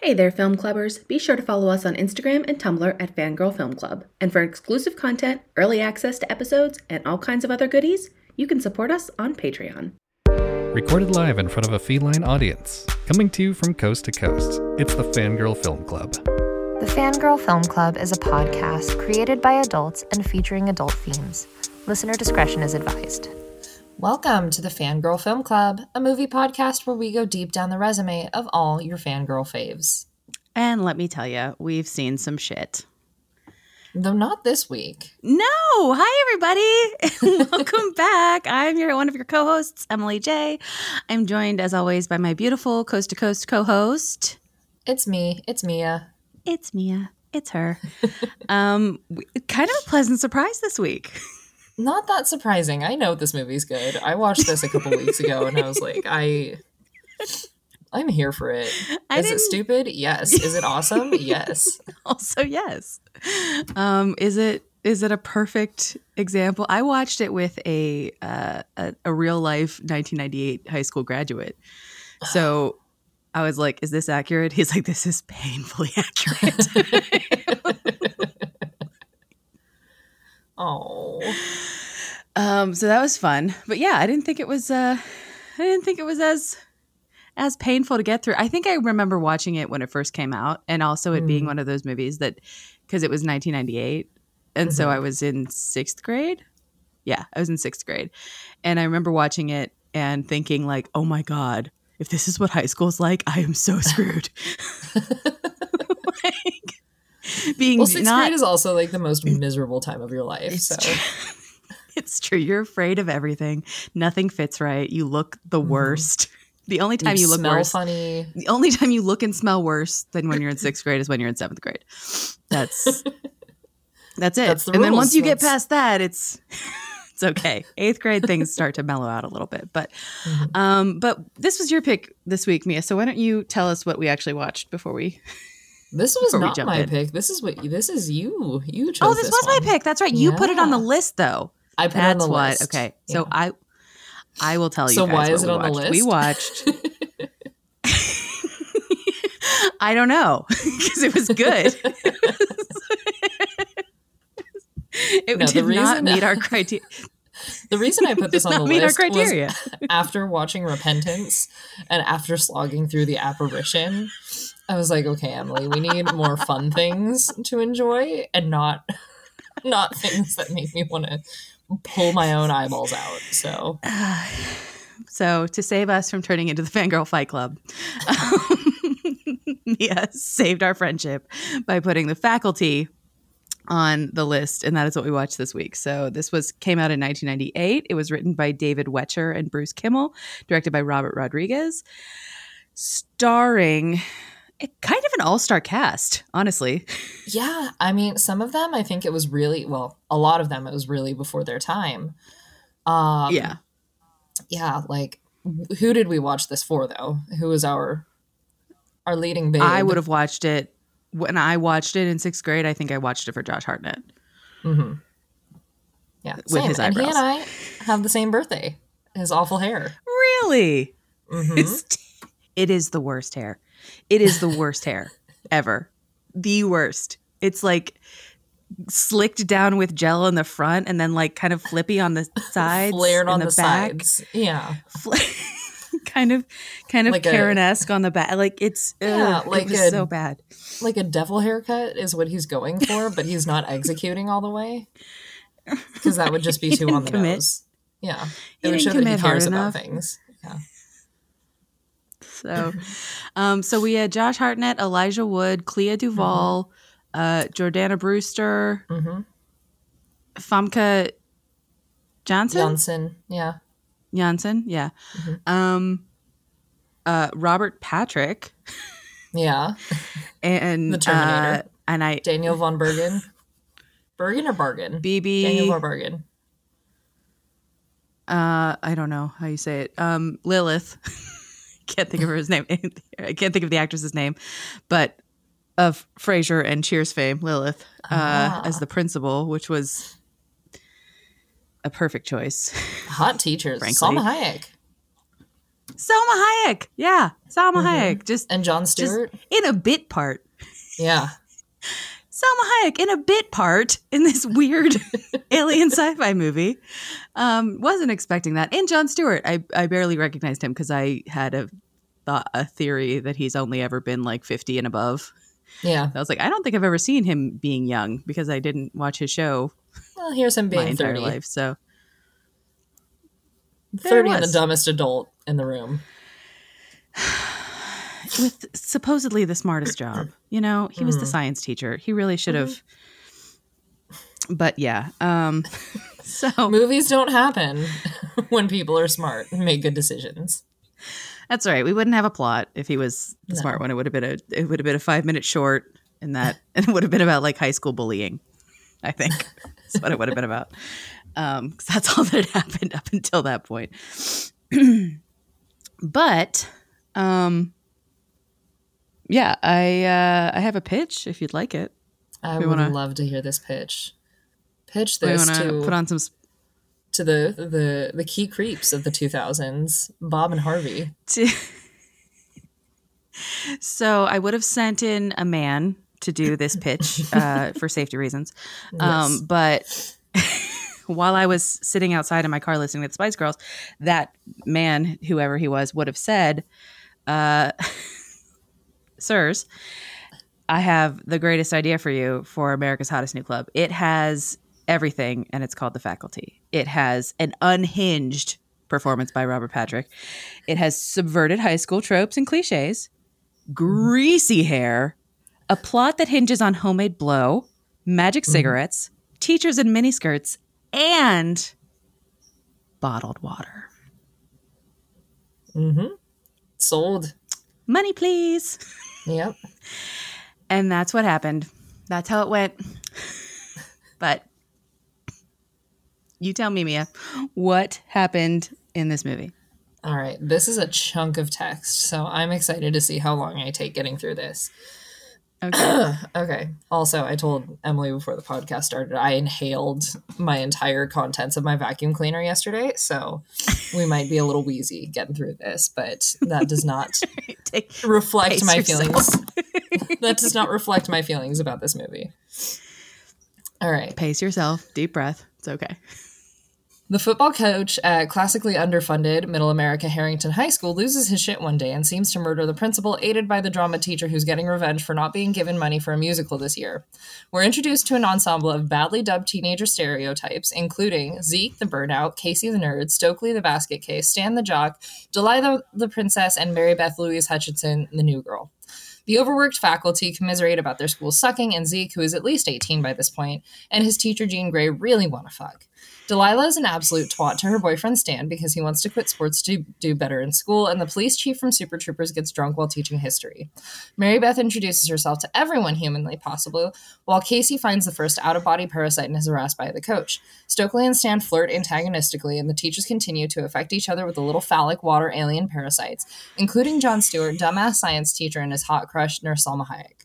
Hey there, film clubbers. Be sure to follow us on Instagram and Tumblr at Fangirl Film Club. And for exclusive content, early access to episodes, and all kinds of other goodies, you can support us on Patreon. Recorded live in front of a feline audience, coming to you from coast to coast. It's the Fangirl Film Club. The Fangirl Film Club is a podcast created by adults and featuring adult themes. Listener discretion is advised. Welcome to the Fangirl Film Club, a movie podcast where we go deep down the resume of all your fangirl faves. And let me tell you, we've seen some shit. Though not this week. No, hi everybody. Welcome back. I'm your one of your co-hosts, Emily J. I'm joined as always by my beautiful coast to coast co-host. It's me. It's Mia. It's Mia. It's her. um, kind of a pleasant surprise this week. Not that surprising. I know this movie's good. I watched this a couple weeks ago and I was like, I I'm here for it. I Is it didn't- stupid? Yes. Is it awesome? yes. Also, yes. Um, is it is it a perfect example? I watched it with a uh, a, a real life 1998 high school graduate. So I was like, "Is this accurate?" He's like, "This is painfully accurate." Oh. um, so that was fun. But yeah, I didn't think it was. Uh, I didn't think it was as as painful to get through. I think I remember watching it when it first came out, and also it being Mm. one of those movies that because it was 1998, and so Mhm. I was in sixth grade. Yeah, I was in sixth grade, and I remember watching it and thinking like, "Oh my god." If this is what high school's like, I am so screwed. like, being Well, sixth not grade is also like the most miserable time of your life. It's so true. it's true. You're afraid of everything. Nothing fits right. You look the Mhm. worst. The only time you, you, look smell worse, funny. the only time you look and smell worse than when you're in sixth grade is when you're in seventh grade. That's that's it. That's the and then once you get past that, it's it's okay. Eighth grade things start to mellow out a little bit. But Mhm. um, but this was your pick this week, Mia. So why don't you tell us what we actually watched before we? This was Before not my in. pick. This is what this is you. You chose Oh, this, was one. my pick. That's right. You put it on the list, though. I put That's it on the what. list. Okay, so I I will tell you. So guys why what is it we on the watched. We watched. I don't know because it was good. it No, did not meet our criteria. The reason I put this on the meet our list was criteria. after watching Repentance and after slogging through the apparition, I was like, okay, Emily, we need more fun things to enjoy and not not things that make me want to pull my own eyeballs out. So so to save us from turning into the fangirl fight club, Mia saved our friendship by putting the faculty on the list, and that is what we watched this week. So this was came out in 1998. It was written by David Wechter and Bruce Kimmel, directed by Robert Rodriguez, starring kind of an all-star cast, honestly. yeah, I mean, some of them I think it was really well, a lot of them it was really before their time. Um, yeah. yeah. Like, who did we watch this for though? Who was our our leading babe? I would have watched it when I watched it in sixth grade. I think I watched it for Josh Hartnett. Mm-hmm. Yeah, With same. his and he and I have the same birthday. His awful hair. Really? Mhm. It's it is the worst hair. It is the worst hair ever. The worst. It's like slicked down with gel in the front and then like kind of flippy on the sides. flared on and the, back. sides. Yeah, Fl- kind of kind of Like Karen-esque on the back. Like it's uh, Yeah, ugh, like it a- so bad. like a devil haircut is what he's going for, but he's not executing all the way because that would just be too on the commit. nose. Yeah, He it would show that he cares about enough. things. Yeah, So, um, so we had Josh Hartnett, Elijah Wood, Clea Duvall, uh, Jordana Brewster, mm-hmm. Famke Johnson, Johnson. Yeah, Janssen, yeah, Mhm. um, uh, Robert Patrick, yeah. and The Terminator. uh, and I Daniel von Bergen. Bergen or Bargain? BB. Daniel von Bergen. uh, I don't know how you say it. Um, Lilith. can't think of her name. I can't think of the actress's name, but of Frasier and Cheers fame, Lilith, uh, Ah. as the principal, which was a perfect choice. Hot teachers. Frankly. Salma Hayek. Selma Hayek. Yeah, Selma Mhm. Hayek. Just And Jon Stewart. in a bit part. yeah. Selma Hayek in a bit part in this weird alien sci-fi movie. Um, wasn't expecting that. And Jon Stewart, I, I barely recognized him because I had a thought a theory that he's only ever been like 50 and above. Yeah. I was like, I don't think I've ever seen him being young because I didn't watch his show Well, here's him my being entire 30. life. So 30 and the dumbest adult in the room. with supposedly the smartest job, you know, he was the Mhm. science teacher. He really should have. But yeah, um, so Movies don't happen when people are smart and make good decisions. That's all right. We wouldn't have a plot if he was the No. smart one. It would have been a it would have been a five minute short, and that and it would have been about like high school bullying. I think that's what it would have been about. Um, cause that's all that happened up until that point. but, um, yeah, I uh, I have a pitch if you'd like it. I We would wanna- love to hear this pitch. Pitch this to put on some. s- to the the the key creeps of the 2000s, Bob and Harvey. To so I would have sent in a man to do this pitch uh, for safety reasons. Um, Yes. but while I was sitting outside in my car listening to the Spice Girls, that man, whoever he was, would have said, uh, "Sirs, I have the greatest idea for you for America's Hottest New Club. It has everything, and it's called The Faculty. It has an unhinged performance by Robert Patrick. It has subverted high school tropes and cliches, greasy hair, a plot that hinges on homemade blow, magic cigarettes, teachers in miniskirts, and bottled water. Mm-hmm. Sold. Money, please. Yep. And that's what happened. That's how it went. but you tell me, Mia, what happened in this movie? All right. This is a chunk of text, so I'm excited to see how long I take getting through this. Okay. okay. Also, I told Emily before the podcast started, I inhaled my entire contents of my vacuum cleaner yesterday, so we might be a little wheezy getting through this, but that does not Take, reflect my yourself. feelings. that does not reflect my feelings about this movie. All right. pace yourself. Deep breath. It's okay. The football coach at classically underfunded Middle America Harrington High School loses his shit one day and seems to murder the principal, aided by the drama teacher who's getting revenge for not being given money for a musical this year. We're introduced to an ensemble of badly dubbed teenager stereotypes, including Zeke the burnout, Casey the nerd, Stokely the basket case, Stan the jock, Delilah the princess, and Mary Beth Louise Hutchinson the new girl. The overworked faculty commiserate about their school sucking, and Zeke, who is at least 18 by this point, and his teacher Jean Grey really want to fuck. Delilah is an absolute twat to her boyfriend Stan because he wants to quit sports to do better in school, and the police chief from Super Troopers gets drunk while teaching history. Mary Beth introduces herself to everyone humanly possible, while Casey finds the first out of body parasite and is harassed by the coach. Stokely and Stan flirt antagonistically, and the teachers continue to affect each other with the little phallic water alien parasites, including Jon Stewart, dumbass science teacher, and his hot crush, Nurse Salma Hayek.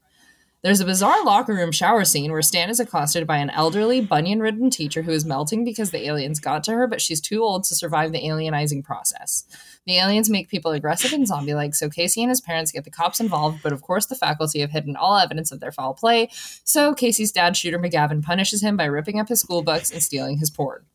There's a bizarre locker room shower scene where Stan is accosted by an elderly, bunion ridden teacher who is melting because the aliens got to her, but she's too old to survive the alienizing process. The aliens make people aggressive and zombie like, so Casey and his parents get the cops involved, but of course the faculty have hidden all evidence of their foul play, so Casey's dad, Shooter McGavin, punishes him by ripping up his school books and stealing his porn.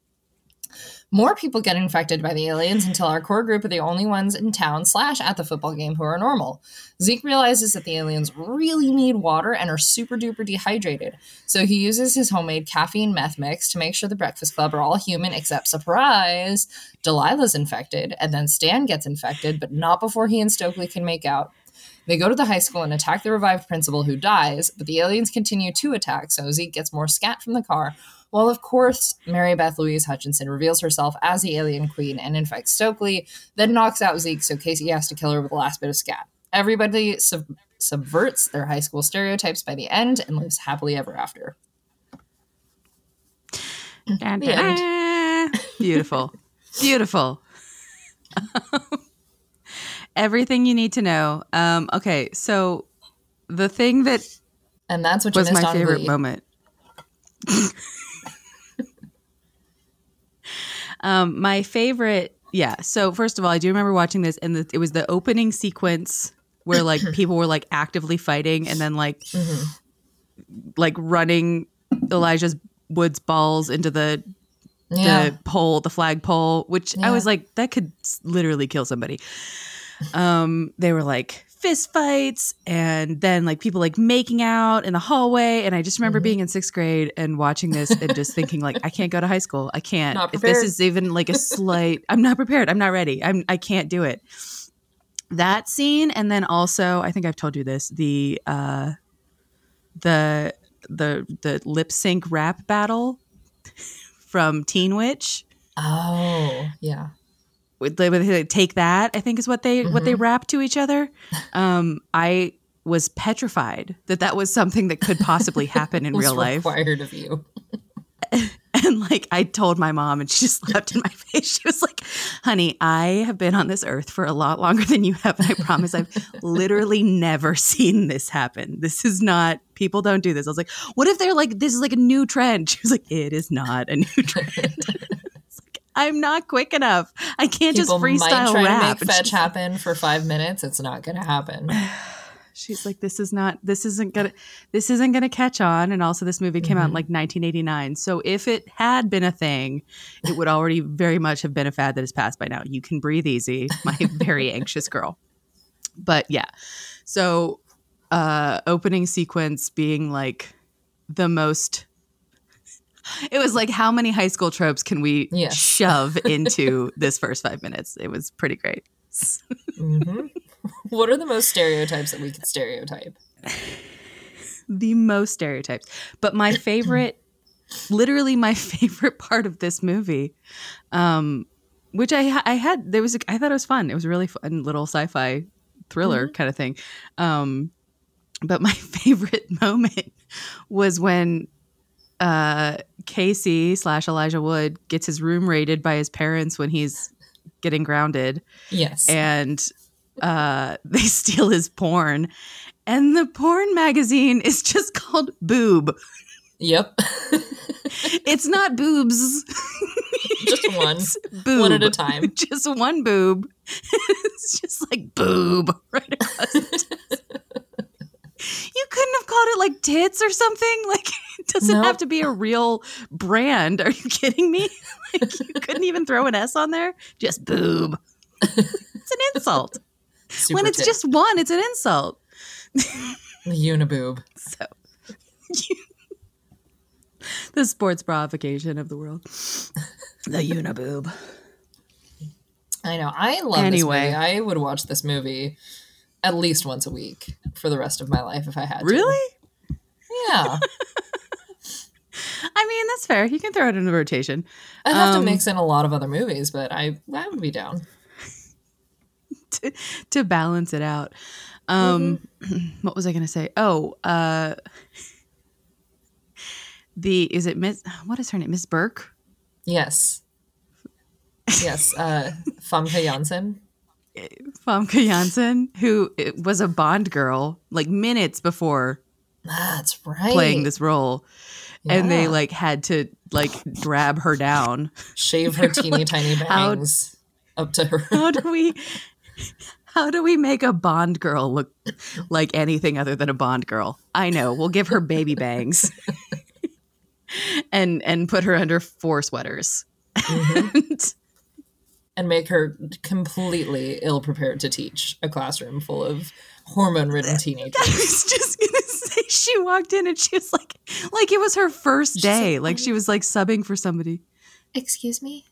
More people get infected by the aliens until our core group are the only ones in town slash at the football game who are normal. Zeke realizes that the aliens really need water and are super duper dehydrated, so he uses his homemade caffeine meth mix to make sure the Breakfast Club are all human except surprise, Delilah's infected, and then Stan gets infected, but not before he and Stokely can make out. They go to the high school and attack the revived principal who dies, but the aliens continue to attack, so Zeke gets more scat from the car. While, of course, Mary Beth Louise Hutchinson reveals herself as the alien queen and infects Stokely, then knocks out Zeke, so Casey has to kill her with the last bit of scat. Everybody sub- subverts their high school stereotypes by the end and lives happily ever after. Dun, dun, dun. Beautiful. Beautiful. Everything you need to know. Um, okay, so the thing that And that's what you was missed my on favorite Glee. moment. um, my favorite yeah. So first of all, I do remember watching this, and the, it was the opening sequence where like people were like actively fighting, and then like Mhm. like running Elijah's Woods balls into the Yeah. the pole, the flag pole, which I was like, that could literally kill somebody. Um, they were like fist fights, and then like people like making out in the hallway. And I just remember Mhm. being in sixth grade and watching this and just thinking like, I can't go to high school. I can't. If this is even like a slight, I'm not prepared. I'm not ready. I'm I can't do it. That scene, and then also, I think I've told you this the uh, the the the lip sync rap battle from Teen Witch. Oh, yeah. Would they, would they take that? I think is what they what they Mhm. rap to each other. Um, I was petrified that that was something that could possibly happen in real life. required of you. And like I told my mom, and she just laughed in my face. She was like, "Honey, I have been on this earth for a lot longer than you have, and I promise I've literally never seen this happen. This is not people don't do this." I was like, "What if they're like this is like a new trend?" She was like, "It is not a new trend." I'm not quick enough. I can't People just freestyle might try rap. to make fetch happen for five minutes. It's not going to happen. She's like, this is not, this isn't gonna, this isn't gonna catch on. And also, this movie came out in Mhm. like 1989. So if it had been a thing, it would already very much have been a fad that has passed by now. You can breathe easy, my very anxious girl. But yeah, so uh opening sequence being like the most. It was like, how many high school tropes can we Yes. shove into this first five minutes? It was pretty great. hmm What are the most stereotypes that we could stereotype? the most stereotypes. But my favorite, literally my favorite part of this movie, um, which I I had there was a, I thought it was fun. It was a really fun little sci-fi thriller kind of thing. Um, but my favorite moment was when uh, Casey slash Elijah Wood gets his room raided by his parents when he's getting grounded Yes. and uh, they steal his porn. And the porn magazine is just called Boob. yep. It's not boobs. Just one. Boob. One at a time. Just one boob. it's just like boob right across. You couldn't have called it like tits or something. Like doesn't Nope. have to be a real brand. Are you kidding me? Like you couldn't even throw an S on there. Just boob. It's an insult. Super when it's tit. just one, it's an insult. the uniboob. So, the sports bravocation of the world. The uniboob. I know. I love Anyway. this movie. I would watch this movie at least once a week for the rest of my life if I had to. Really? Yeah. I mean, that's fair. You can throw it in the rotation. I'd have Um, to mix in a lot of other movies, but I I would be down. to, to balance it out. Um, what was I going to say? Oh, uh, the is it Miss? What is her name? Miss Burke. Yes. Yes. Uh Famke Janssen. Famke Janssen, who uh, was a Bond girl, like minutes before That's right. playing this role, and they like had to like grab her down. shave her teeny tiny How- bangs up to her. How do we? How do we make a Bond girl look like anything other than a Bond girl? I know. We'll give her baby bangs. and and put her under four sweaters. Mhm. and make her completely ill prepared to teach a classroom full of hormone ridden I teenagers. was just gonna she walked in and she was like like it was her first She's day. like, Like she was like subbing for somebody. Excuse me,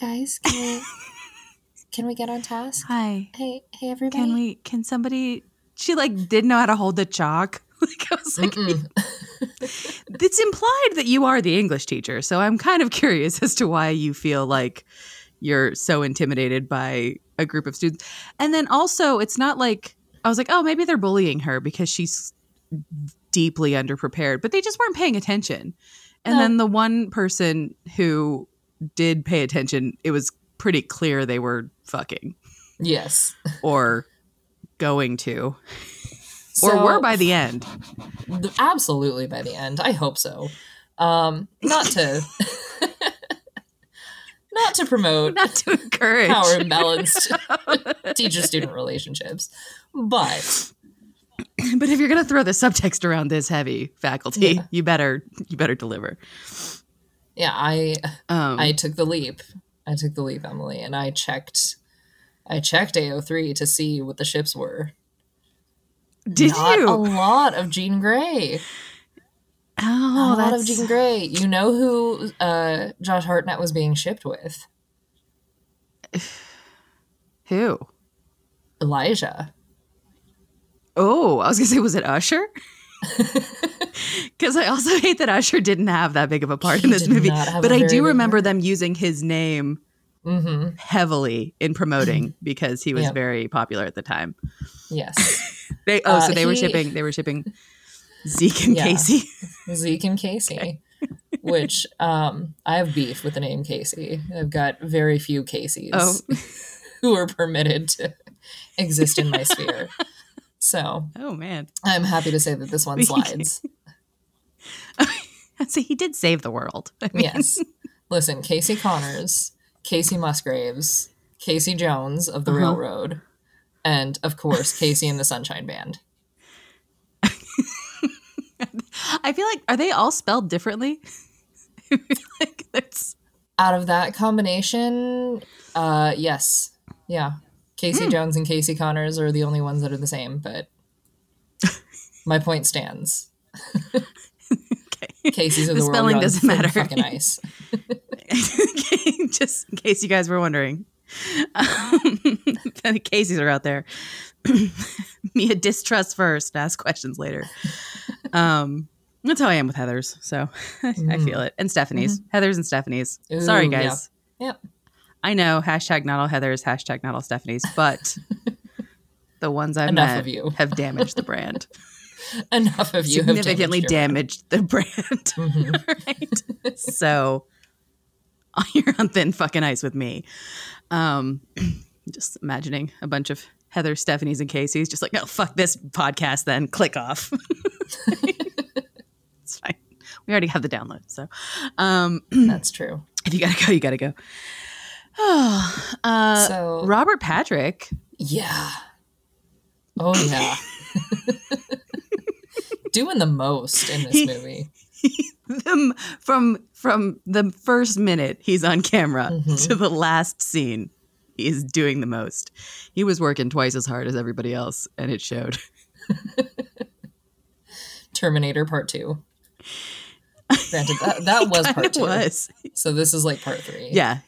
guys. Can we can we get on task? Hi. Hey, hey, everybody. Can we can somebody she like didn't know how to hold the chalk. Like I was like it's implied that you are the English teacher. So I'm kind of curious as to why you feel like you're so intimidated by a group of students. And then also, it's not like I was like, oh, maybe they're bullying her because she's deeply underprepared, but they just weren't paying attention. And No. then the one person who did pay attention, it was pretty clear they were fucking Yes. or going to, So, or were by the end. absolutely by the end. I hope so. Um, not to not to promote not to encourage power imbalanced teacher student relationships, but but if you're gonna throw the subtext around this heavy faculty, Yeah. you better you better deliver. yeah, I Um, I took the leap. I took the leap, Emily, and I checked. I checked AO3 to see what the ships were. did Not you? a lot of Jean Grey. oh, a lot of Jean Grey. You know who uh, Josh Hartnett was being shipped with? who? Elijah. Oh, I was gonna say, was it Usher? Because I also hate that Usher didn't have that big of a part in this movie. But I do remember part. them using his name hmm heavily in promoting because he was Yep. very popular at the time. Yes. They oh, so Uh, they were shipping they were shipping Zeke and Yeah. Casey. Zeke and Casey. Which um, I have beef with the name Casey. I've got very few Caseys Oh. who are permitted to exist in my sphere. So Oh man. I'm happy to say that this one slides. So he did save the world. I mean, Yes. Listen, Casey Connors, Kacey Musgraves, Casey Jones of the Uh-huh. Railroad, and of course, KC and the Sunshine Band. I feel like are they all spelled differently? Like that's Out of that combination, uh, yes. Yeah. Casey Hmm. Jones and Casey Connors are the only ones that are the same, but my point stands. okay. Casey's of The the, world spelling doesn't matter. Fucking ice. Just in case you guys were wondering. Um, the Caseys are out there. Mia distrust first, ask questions later. Um, that's how I am with Heather's. So I feel it. And Stephanie's. Heather's and Stephanie's. Sorry, Mm-hmm. Yeah. guys. Yep. I know. Hashtag not all Heather's, hashtag not all Stephanie's, but the ones I've Enough met of you. have damaged the brand. Enough of you have Significantly damaged brand. damaged the brand. right? So you're on thin fucking ice with me. Um, just imagining a bunch of Heather, Stephanie's, and Casey's just like, no, fuck this podcast then. Click off. it's fine. We already have the download. So um, That's true. if you gotta go, you gotta go. Oh, uh, So- Robert Patrick. Yeah. Oh yeah. Doing the most in this movie. them from from the first minute he's on camera to the last scene he is doing the most he was working twice as hard as everybody else and it showed Terminator Part Two. Granted, that, that was part two. was So this is like part three. yeah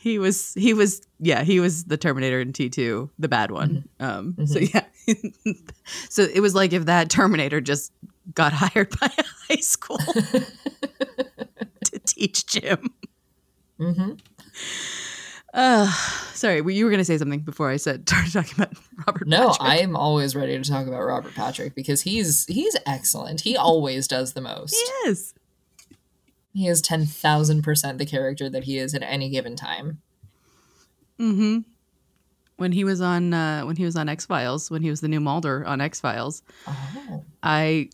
he was he was yeah he was the terminator in t2 the bad one. Um so yeah. So it was like if that terminator just got hired by a high school to teach gym. Hmm uh sorry well, you were gonna say something before i said started talking about robert No, Patrick. I'm always ready to talk about Robert Patrick because he's he's excellent. He always does the most. he is He is ten thousand percent the character that he is at any given time. Mm-hmm. When he was on uh, when he was on X Files, when he was the new Mulder on X Files, Oh. I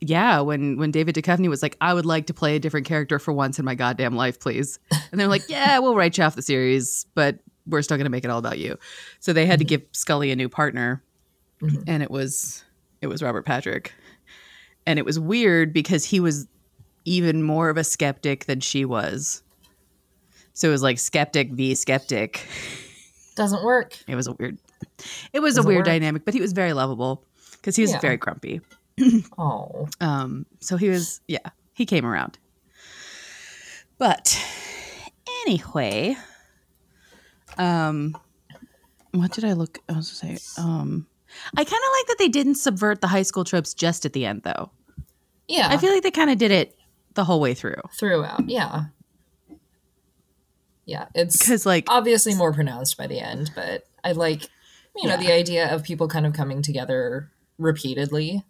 yeah, when when David Duchovny was like, I would like to play a different character for once in my goddamn life, please. And they're like, Yeah, we'll write you off the series, but we're still gonna make it all about you. So they had to give Scully a new partner, Mhm. and it was it was Robert Patrick. And it was weird because he was even more of a skeptic than she was. So it was like skeptic v skeptic. Doesn't work. It was a weird. It was Doesn't a weird work. dynamic, but he was very lovable because he was Yeah. very grumpy. Oh. Um, so he was, yeah, he came around. But anyway, um, what did I look? I was say, um, I kind of like that they didn't subvert the high school tropes just at the end, though. Yeah. I feel like they kind of did it the whole way through throughout. Yeah. Yeah, it's because, like, obviously more pronounced by the end, but I like, you know, Yeah. the idea of people kind of coming together repeatedly.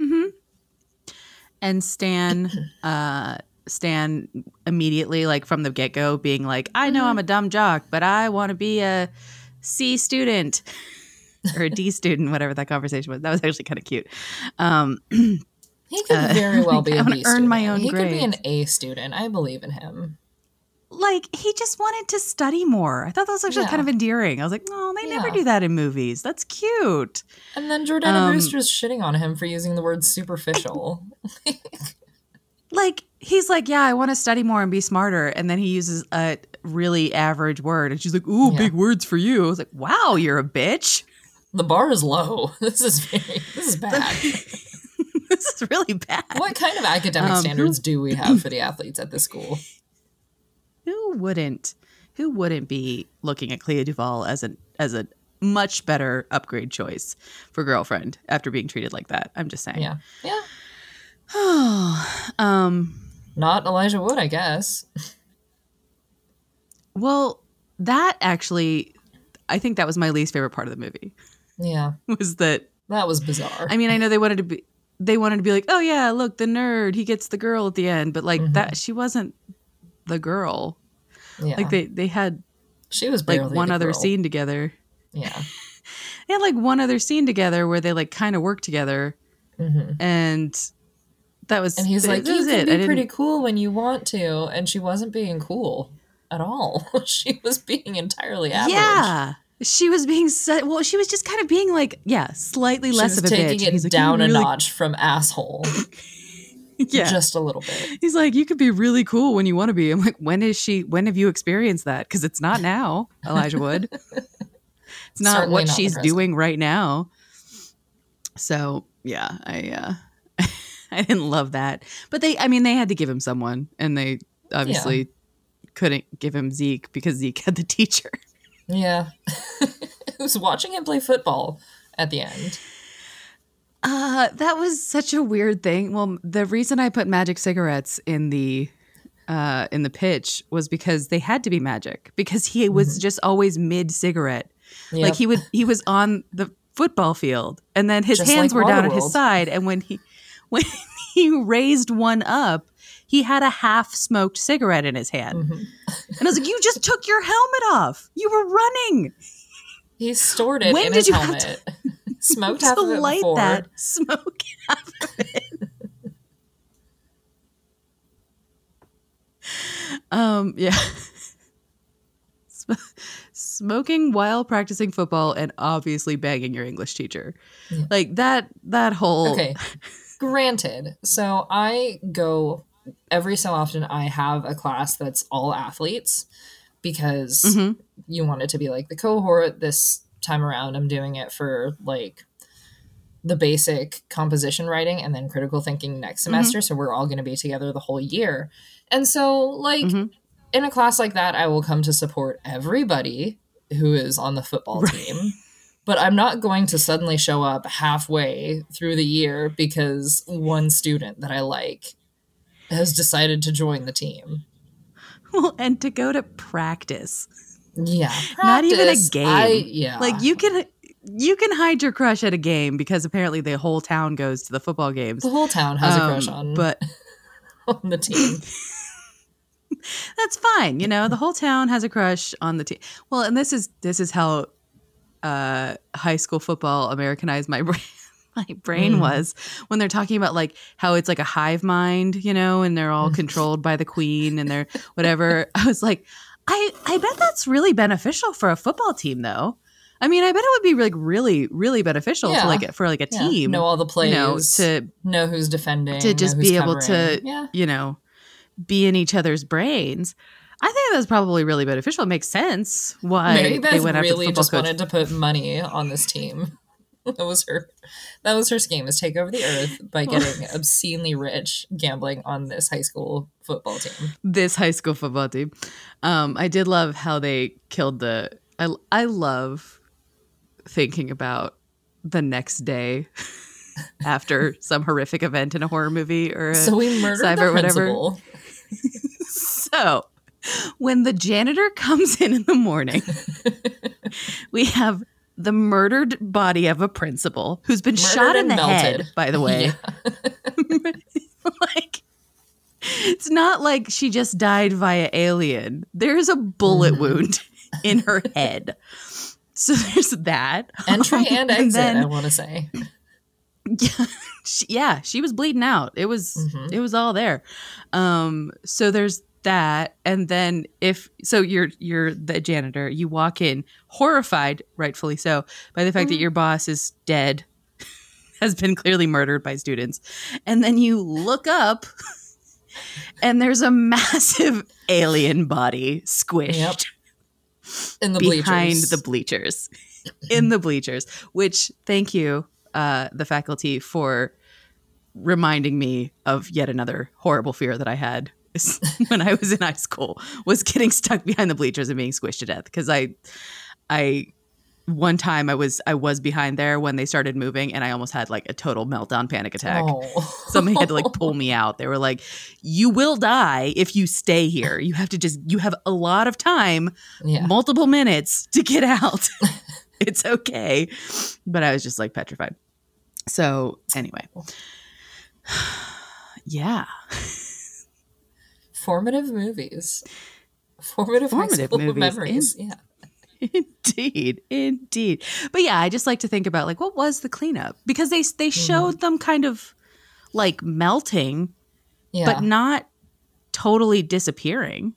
Hmm. and Stan, uh, Stan immediately, like from the get go, being like, "I know I'm a dumb jock, but I want to be a C student or a D student, whatever that conversation was." That was actually kind of cute. Um, He could Uh, very well be I a earn student. my own he could be an. A student. I believe in him. like he just wanted to study more. I thought that was actually Yeah. kind of endearing. I was like, oh, they never do that in movies. That's cute. And then Jordana Um, Brewster's shitting on him for using the word superficial. Like he's like, yeah, I want to study more and be smarter, and then he uses a really average word, and she's like, ooh, Yeah. big words for you. I was like, wow, you're a bitch. the bar is low. This is very this is bad. this is really bad. what kind of academic Um, standards do we have for the athletes at the school? Who wouldn't? Who wouldn't be looking at Clea Duvall as a as a much better upgrade choice for girlfriend after being treated like that? I'm just saying. Yeah. Yeah. um. Not Elijah Wood, I guess. Well, that actually, I think that was my least favorite part of the movie. Yeah. Was that? That was bizarre. I mean, I know they wanted to be. They wanted to be like, oh yeah, look, the nerd, he gets the girl at the end, but like that, she wasn't the girl. yeah. Like they they had she was like one other girl. scene together. Yeah. They had like one other scene together where they like kind of work together, Mhm. and that was And he's like, "You can it. Be pretty cool when you want to," and she wasn't being cool at all. she was being entirely average. Yeah. She was being so, well. She was just kind of being like, yeah, slightly She less of a bitch. taking it like, down a really-" notch from asshole, Yeah, just a little bit. he's like, you could be really cool when you want to be. I'm like, when is she? When have you experienced that? Because it's not now, Elijah Wood. it's not Certainly what not she's doing right now. So yeah, I uh, I didn't love that, but they, I mean, they had to give him someone, and they obviously couldn't give him Zeke because Zeke had the teacher. Yeah, who's watching him play football at the end? Uh, that was such a weird thing. Well, the reason I put magic cigarettes in the uh in the pitch was because they had to be magic because he was just always mid cigarette. Like Mm-hmm. He would he was on the football field and then his Just hands like were down at his side and when he when he raised one up, he had a half smoked cigarette in his hand. Mhm. And I was like, "You just took your helmet off. You were running." He stored it When in did his you have helmet. Smoked to of it light before. that smoke half of it. um, yeah. Smoking while practicing football and obviously banging your English teacher. Yeah. Like that that whole Okay. Granted, so I go every so often I have a class that's all athletes because Mhm. you want it to be like the cohort this time around I'm doing it for like the basic composition writing and then critical thinking next Mm-hmm. semester so we're all going to be together the whole year. And so like Mhm. in a class like that I will come to support everybody who is on the football team. But I'm not going to suddenly show up halfway through the year because one student that I like has decided to join the team. Well, and to go to practice. Yeah, Not even a game. I, yeah, Like you can you can hide your crush at a game because apparently the whole town goes to the football games. the whole town has a Um, crush on, but on the team. that's fine. You know, the whole town has a crush on the team. Well, and this is this is how uh, high school football Americanized my brain. My brain Mm. was when they're talking about like how it's like a hive mind, you know, and they're all controlled by the queen and they're whatever. I was like, I I bet that's really beneficial for a football team, though. I mean, I bet it would be like really, really beneficial Yeah. to like for like a Yeah, team, know all the plays, you know, to know who's defending, to just be able covering. to yeah, you know be in each other's brains i think that's probably really beneficial it makes sense why Mary they went after the really football just coach wanted to put money on this team. That was her. That was her scheme: is take over the earth by getting obscenely rich gambling on this high school football team. this high school football team um i did love how they killed the i, I love thinking about the next day after some horrific event in a horror movie or a, So we murdered cyber the or whatever. principal. So, when the janitor comes in in the morning, we have the murdered body of a principal who's been Murdered shot in and the melted. head, by the way. like, it's not like she just died via alien. There's a bullet Mm-hmm. wound in her head. So there's that. Entry Um, and exit. then- I want to say. yeah, she, yeah, she was bleeding out. It was Mhm. it was all there. Um, so there's that and then if so you're you're the janitor you walk in horrified rightfully so by the fact that your boss is dead has been clearly murdered by students and then you look up and there's a massive alien body squished Yep. In the behind bleachers. the bleachers in the bleachers which thank you uh the faculty for reminding me of yet another horrible fear that i had when i was in high school was getting stuck behind the bleachers and being squished to death because i i one time i was i was behind there when they started moving and i almost had like a total meltdown panic attack Oh. somebody had to like pull me out they were like you will die if you stay here you have to just you have a lot of time yeah. multiple minutes to get out. it's okay. But I was just like petrified. So, anyway. yeah. Formative movies. Formative, Formative movies, memories. in- yeah. Indeed. Indeed. But yeah, I just like to think about like what was the cleanup? Because they they showed them kind of like melting, Yeah. but not totally disappearing.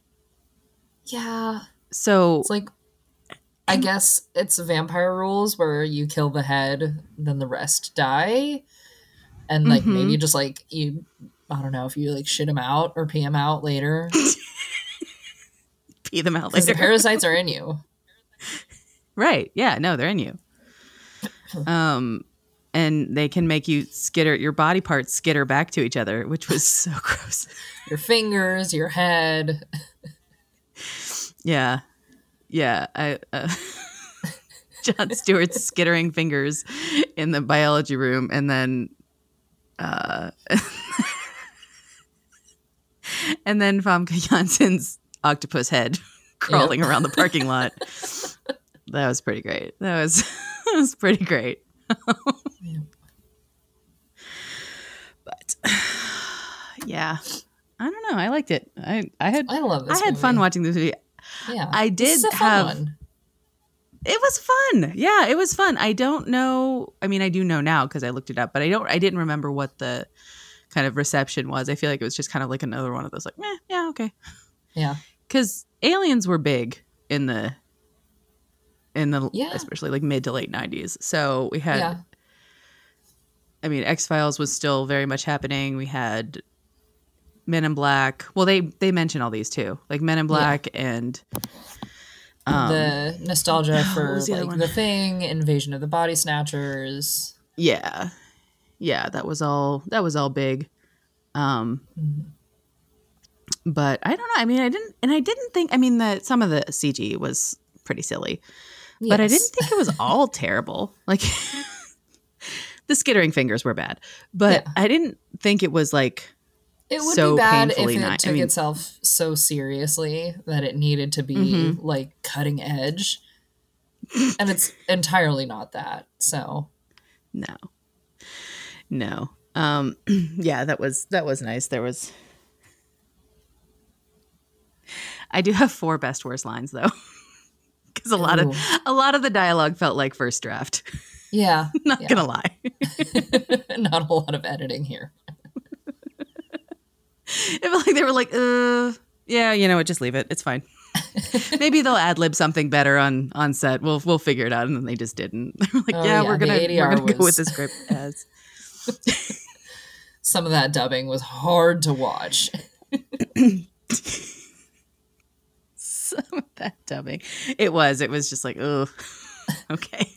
yeah. So It's like I guess it's vampire rules where you kill the head, then the rest die. And like Mhm. maybe just like you I don't know if you like shit them out or pee them out later. pee them out Because the parasites are in you. Right. Yeah. No, they're in you. Um, and they can make you skitter your body parts skitter back to each other, which was so gross. Your fingers, your head. Yeah. Yeah. I uh, Jon Stewart's skittering fingers in the biology room, and then uh, and then Famke Janssen's octopus head crawling around the parking lot. That was pretty great. That was that was pretty great. But yeah, I don't know. I liked it. I I had I love this. I had fun watching this movie. Yeah. I did have- one. It was fun. Yeah, it was fun. I don't know. I mean, I do know now because I looked it up, but I don't. I didn't remember what the kind of reception was. I feel like it was just kind of like another one of those, like, eh, yeah, okay. Yeah. Because aliens were big in the in the Yeah. especially like mid to late nineties. So we had. Yeah. I mean, X Files was still very much happening. We had Men in Black. Well, they they mention all these too, like Men in Black and um, the nostalgia for the like the thing, Invasion of the Body Snatchers. yeah, yeah. That was all. That was all big. Um, Mhm. but I don't know. I mean, I didn't, and I didn't think. I mean, the some of the CG was pretty silly, but I didn't think it was all terrible. Like the skittering fingers were bad, but Yeah. I didn't think it was like It would so be bad if it I took mean- itself so seriously that it needed to be Mhm. like cutting edge. and it's entirely not that. So no, no. Um, yeah, that was that was nice. There was. I do have four best worst lines though, because a lot Ooh. of a lot of the dialogue felt like first draft. yeah, Not Yeah. gonna lie. not a lot of editing here. It felt like they were like, uh, yeah, you know what, just leave it. It's fine. Maybe they'll ad lib something better on on set. We'll we'll figure it out, and then they just didn't. They were like, Oh, yeah, yeah, we're gonna we're gonna go with was- the script as. Some of that dubbing was hard to watch. Some of that dubbing, it was. It was just like, oh, okay.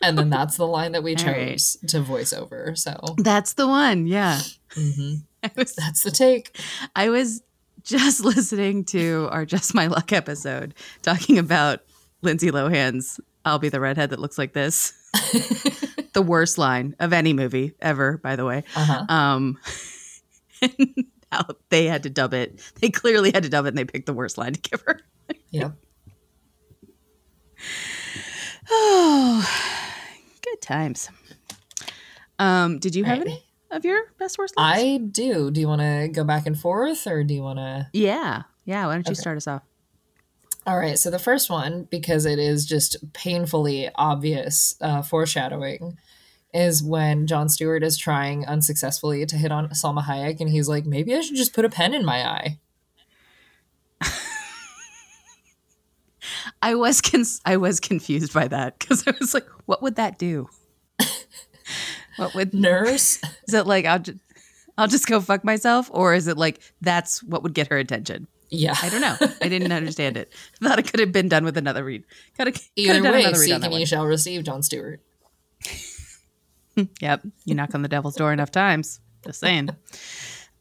And then that's the line that we All right. chose to voice over. So That's the one. Yeah, mhm. Was that's the take. I was just listening to our Just My Luck episode talking about Lindsay Lohan's I'll be the redhead that looks like this. The worst line of any movie ever, by the way. Uh-huh. Um they had to dub it. They clearly had to dub it and they picked the worst line to give her. Yep. Oh good times. Um, did you have Right. any of your best worst lines? I do. Do you want to go back and forth or do you want to? Yeah. Yeah. Why don't you start us off? All right, so the first one, because it is just painfully obvious uh, foreshadowing, is when Jon Stewart is trying unsuccessfully to hit on Salma Hayek, and he's like, maybe I should just put a pen in my eye. I was con- I was confused by that because I was like, what would that do? what would nurse? Is it like I'll just I'll just go fuck myself, or is it like that's what would get her attention? Yeah. I don't know. I didn't understand it. Thought it could have been done with another read. Could have, could Either have way, another read seek and you shall receive, Jon Stewart. Yep. You knock on the devil's door enough times. Just saying.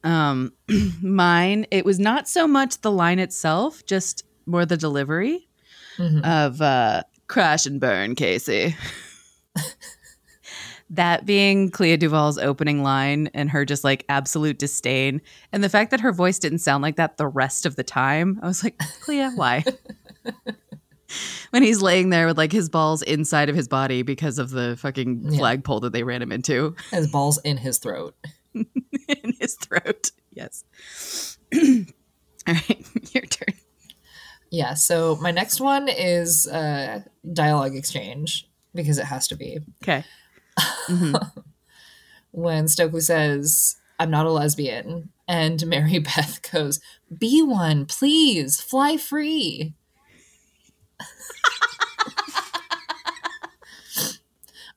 Um mine, it was not so much the line itself, just more the delivery Mhm. of uh crash and burn, Casey. that being Clea DuVall's opening line and her just like absolute disdain. And the fact that her voice didn't sound like that the rest of the time, I was like, Clea, why? when he's laying there with like his balls inside of his body because of the fucking Yeah. flagpole that they ran him into His balls in his throat. in his throat. Yes. All right, your turn. Yeah, so my next one is uh, dialogue exchange because it has to be. Okay. Mm-hmm. When Stokely says, I'm not a lesbian, and Mary Beth goes, Be one, please, fly free.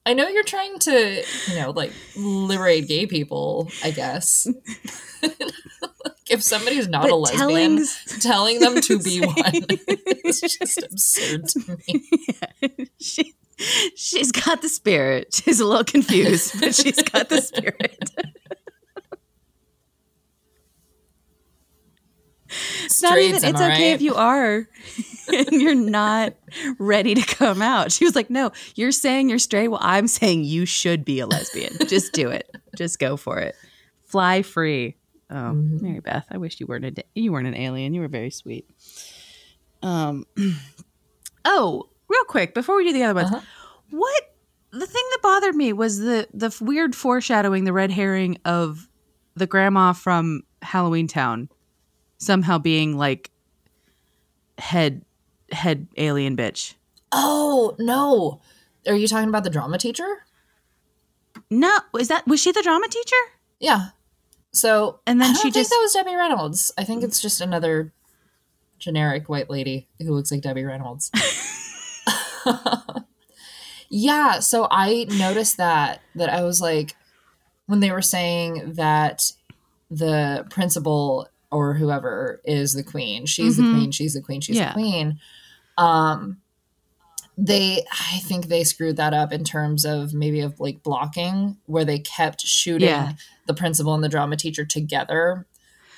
I know you're trying to, you know, like liberate gay people, I guess. If somebody's not a lesbian, telling- telling them to be one is just absurd to me. she, she's got the spirit. She's a little confused, but she's got the spirit. It's not even, it's okay right? if you are, and you're not ready to come out. She was like, "No, you're saying you're straight. Well, I'm saying you should be a lesbian. Just do it. Just go for it. Fly free." Oh, Mm-hmm. Mary Beth, I wish you weren't a da- you weren't an alien. You were very sweet. Um. Oh, real quick before we do the other ones, Uh-huh. what the thing that bothered me was the the weird foreshadowing, the red herring of the grandma from Halloweentown somehow being like head head alien bitch. Oh no! Are you talking about the drama teacher? No, is that was she the drama teacher? Yeah. So And then I don't she think just- that was Debbie Reynolds. I think it's just another generic white lady who looks like Debbie Reynolds. yeah. So I noticed that that I was like when they were saying that the principal or whoever is the queen, she's Mhm. the queen, she's the queen, she's Yeah. the queen. Um, they i think they screwed that up in terms of maybe of like blocking where they kept shooting Yeah. the principal and the drama teacher together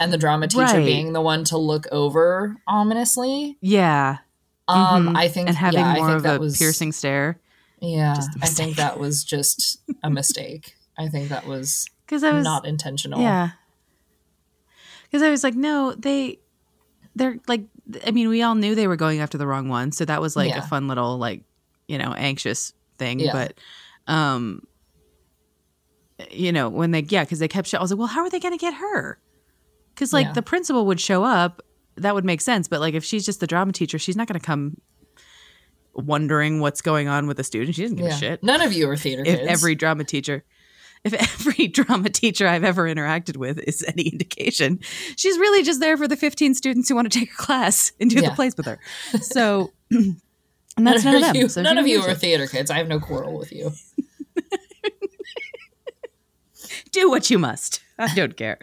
and the drama teacher Right. being the one to look over ominously Yeah, um Mhm. i think and having yeah, I more think of that a was piercing stare. yeah i think that was just a mistake i think that was Because I was not intentional Yeah. Because I was like, no, they, they're like, I mean, we all knew they were going after the wrong one, so that was like Yeah. a fun little like, you know, anxious thing. Yeah. But, um, you know, when they yeah, because they kept, show- I was like, well, how are they going to get her? Because like Yeah. the principal would show up, that would make sense. But like if she's just the drama teacher, she's not going to come wondering what's going on with the student. She doesn't give a shit none of you are theater if kids every drama teacher if every drama teacher I've ever interacted with is any indication, she's really just there for the 15 students who want to take her class and do Yeah. the plays with her. So, and that's none, of them. you, so none of you are it. theater kids i have no quarrel with you do what you must. I don't care.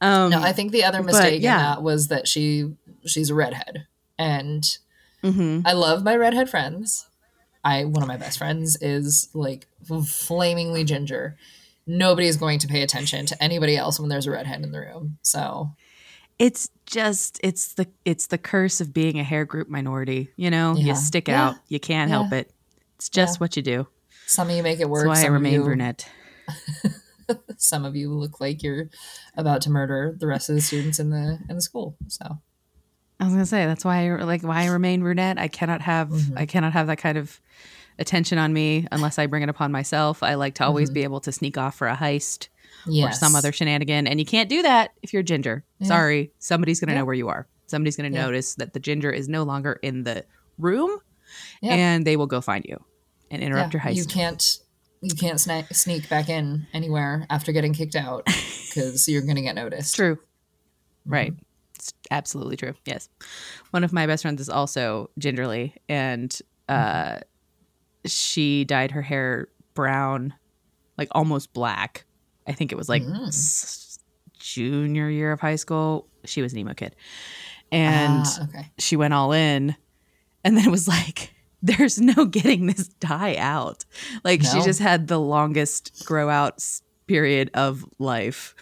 Um, no i think the other but, mistake in yeah. that was that she she's a redhead and mhm. I love my redhead friends. I one of my best friends is like flamingly ginger. Nobody's going to pay attention to anybody else when there's a redhead in the room. So It's just it's the it's the curse of being a hair group minority. You know, Yeah. you stick Yeah. out. You can't help it. It's just Yeah. what you do. some of you make it work. That's why I remain you, brunette. Some of you look like you're about to murder the rest of the students in the in the school. So I was gonna say that's why I like why I remain brunette. I cannot have Mhm. I cannot have that kind of attention on me unless I bring it upon myself. I like to always Mhm. be able to sneak off for a heist yes. or some other shenanigan, and you can't do that if you're ginger. Yeah. Sorry, somebody's gonna Yeah. know where you are. Somebody's gonna Yeah. notice that the ginger is no longer in the room, and they will go find you and interrupt your heist. You can't you can't sna- sneak back in anywhere after getting kicked out because you're going to get noticed. True, right? It's absolutely true. Yes. One of my best friends is also gingerly and uh she dyed her hair brown, like almost black. I think it was like Mm. s- junior year of high school. She was an emo kid. And Ah, okay. she went all in and then it was like there's no getting this dye out like she just had the longest grow out period of life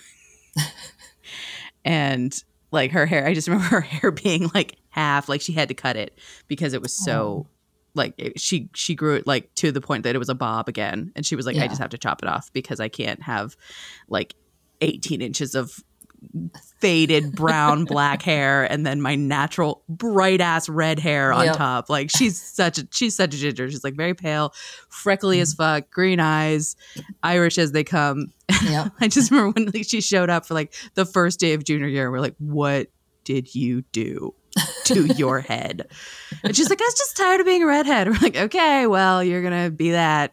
and like her hair i just remember her hair being like half like she had to cut it because it was so like it, she she grew it like to the point that it was a bob again and she was like i just have to chop it off because i can't have like 18 inches of faded brown black hair and then my natural bright ass red hair on Yep. top. Like she's such a she's such a ginger. She's like very pale freckly as mm. fuck green eyes irish as they come. Yep. i just remember when like, she showed up for like the first day of junior year we're like what did you do to your head and she's like i was just tired of being a redhead we're like okay well you're gonna be that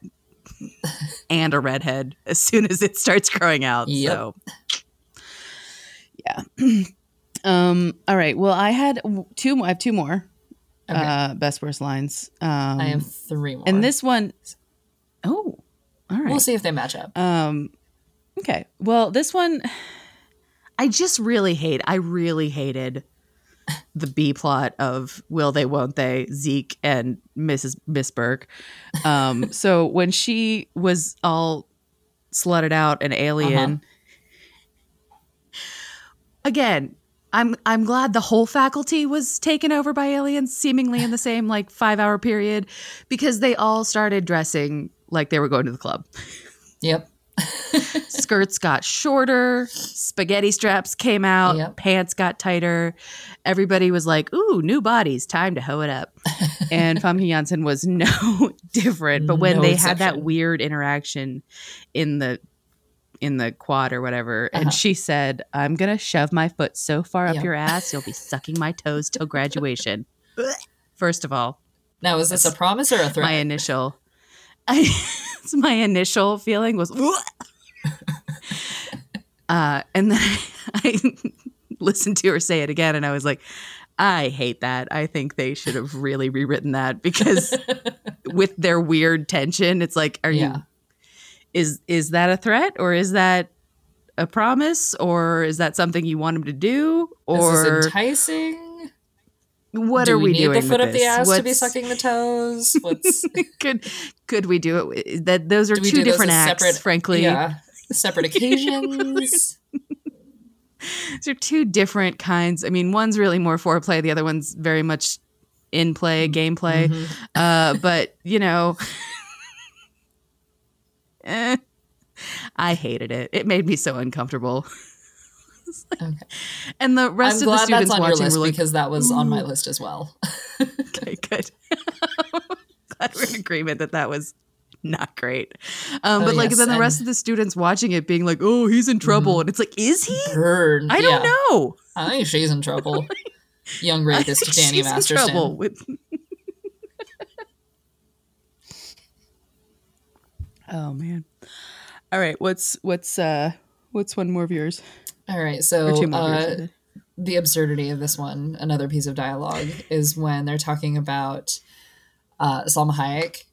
and a redhead as soon as it starts growing out Yep. so yeah um all right well i had two more i have two more Okay. uh best worst lines um I have three more. and this one oh all right We'll see if they match up. um okay well this one i just really hate i really hated the b plot of will they won't they zeke and mrs miss burke. Um so when she was all slutted out an alien again i'm i'm glad the whole faculty was taken over by aliens seemingly in the same like five hour period because they all started dressing like they were going to the club. Yep. skirts got shorter, spaghetti straps came out, Yep. pants got tighter. Everybody was like, "Ooh, new bodies, time to hoe it up." and Famke Janssen was no different. But when No they had that weird interaction in the in the quad or whatever, Uh-huh. and she said, "I'm gonna shove my foot so far up your ass, you'll be sucking my toes till graduation." First of all, Now, is this a promise or a threat? my initial I, my initial feeling was uh and then I, I listened to her say it again and I was like I hate that. I think they should have really rewritten that because with their weird tension it's like are Yeah. you is is that a threat or is that a promise or is that something you want him to do or enticing? What Do are we, need doing the foot up the ass to be sucking the toes? What's could could we do it that those are two different acts separate- frankly. Yeah, separate occasions. these are two different kinds. I mean one's really more foreplay the other one's very much in play gameplay Mhm. uh but you know eh, i hated it. It made me so uncomfortable like- Okay. and the rest I'm of the students that's on your watching list were like because that was on my list as well. okay good glad we're in agreement that that was not great um Oh, but like yes, then the rest of the students watching it being like oh he's in trouble and it's like is he i don't yeah. know I think she's in trouble. Young rapist Danny she's in Masterson. trouble with oh man all right what's what's uh what's one more of yours All right, so two more of yours I uh, the absurdity of this one, another piece of dialogue, is when they're talking about uh, Salma Hayek,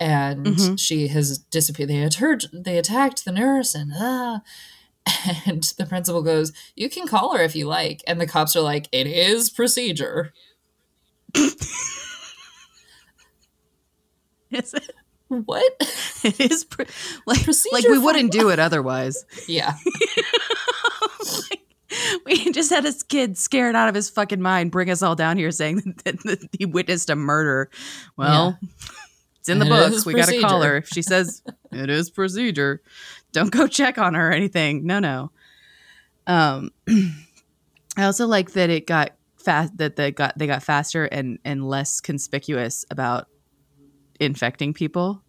and Mhm. she has disappeared. They attacked, they attacked the nurse, and ah. And the principal goes, "You can call her if you like." And the cops are like, "It is procedure." Is it? What? It is pr- like like we wouldn't do it otherwise. yeah, we just had a kid scared out of his fucking mind bring us all down here saying that, that he witnessed a murder. Well, it's in the books. We got to call her. If she says it is procedure, don't go check on her or anything. No, no. Um, I also like that it got fast. That they got they got faster and and less conspicuous about infecting people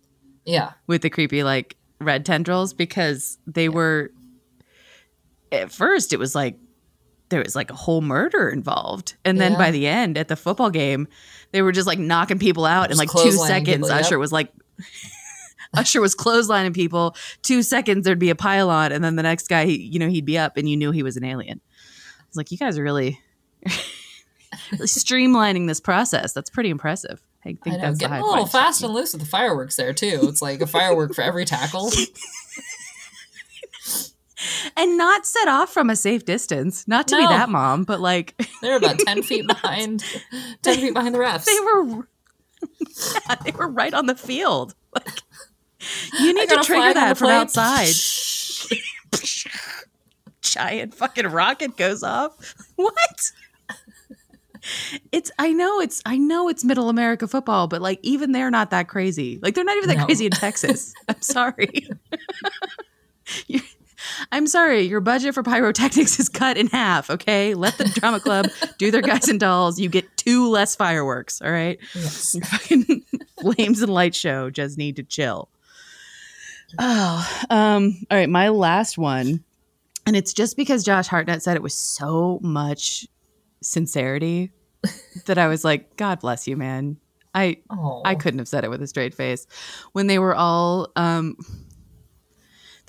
yeah, with the creepy like red tendrils because they were at first it was like there was like a whole murder involved and then Yeah. by the end at the football game they were just like knocking people out in like two seconds people, yep. usher was like usher was clotheslining people two seconds there'd be a pylon and then the next guy he, you know he'd be up and you knew he was an alien I was like, you guys are really, really streamlining this process. That's pretty impressive. I think I know, that's getting a little fast and loose with the fireworks there too. It's like a firework for every tackle. and not set off from a safe distance. Not to be that mom, but like They're about ten feet behind, ten feet behind the refs. they were, yeah, they were right on the field. Like you need to trigger that from outside. Giant fucking rocket goes off. What? It's I know it's I know it's middle America football, but like even they're not that crazy. Like they're not even that No. crazy in Texas. I'm sorry. I'm sorry, your budget for pyrotechnics is cut in half, okay? Let the drama club do their guys and dolls. You get two less fireworks, all right? Yes. Your fucking flames and light show just need to chill. Oh, um, all right, my last one. And it's just because Josh Hartnett said it was so much sincerity that I was like, God bless you, man. I Oh, I couldn't have said it with a straight face. When they were all um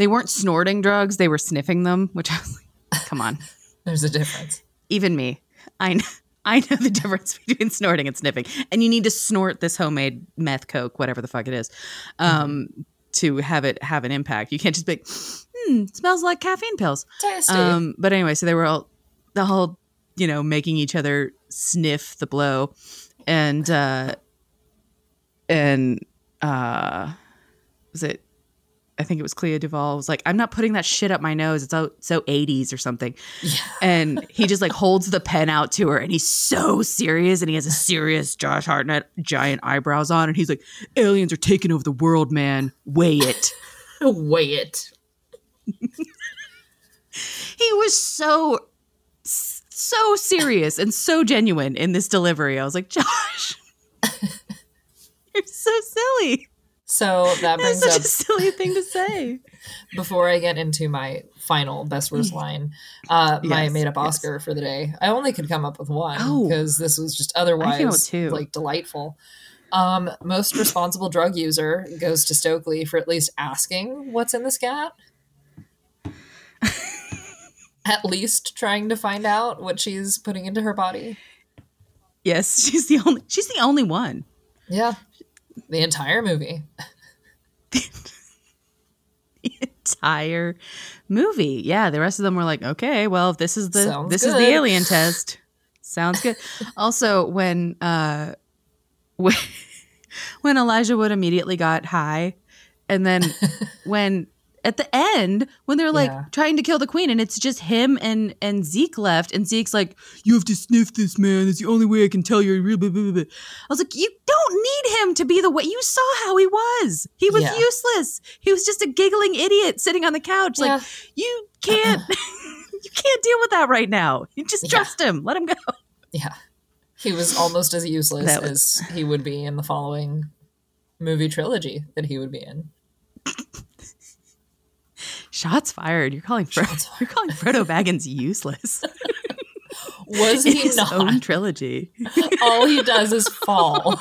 they weren't snorting drugs, they were sniffing them, which I was like, come on. There's a difference. Even me. I know I know the difference between snorting and sniffing. And you need to snort this homemade meth coke, whatever the fuck it is, um, to have it have an impact. You can't just be like, hmm, smells like caffeine pills. Tasty. Um, but anyway, so they were all the whole, you know, making each other sniff the blow, and uh, and uh, was it? I think it was Clea DuVall was like, I'm not putting that shit up my nose. It's so so 80s or something. Yeah. And he just like holds the pen out to her and he's so serious and he has a serious Josh Hartnett giant eyebrows on and he's like, aliens are taking over the world, man. Weigh it. Weigh it. he was so so serious and so genuine in this delivery. I was like, Josh, you're so silly. So that That's brings such up a silly thing to say. before I get into my final best worst line, uh, my Yes, made up yes. Oscar for the day. I only could come up with one because this was just I came up otherwise like delightful. Um, most responsible drug user goes to Stokely for at least asking what's in the scat. at least trying to find out what she's putting into her body. Yes, she's the only she's the only one. Yeah. The entire movie. The entire movie. Yeah, the rest of them were like, okay, well, if this is the Sounds this is the alien test. Sounds good. also, when uh when, when Elijah Wood immediately got high, and then when at the end when they're like Yeah. trying to kill the queen and it's just him and and Zeke left and Zeke's like you have to sniff this man it's the only way I can tell you're real blah, blah, blah, blah." I was like you don't need him to be the way you saw how he was he was Yeah. useless he was just a giggling idiot sitting on the couch Yeah. like you can't you can't deal with that right now you just trust him let him go Yeah. He was almost as useless was- as he would be in the following movie trilogy that he would be in. Shots fired you're calling Shots fired. you're calling Frodo Baggins useless Was he his not? own trilogy All he does is fall.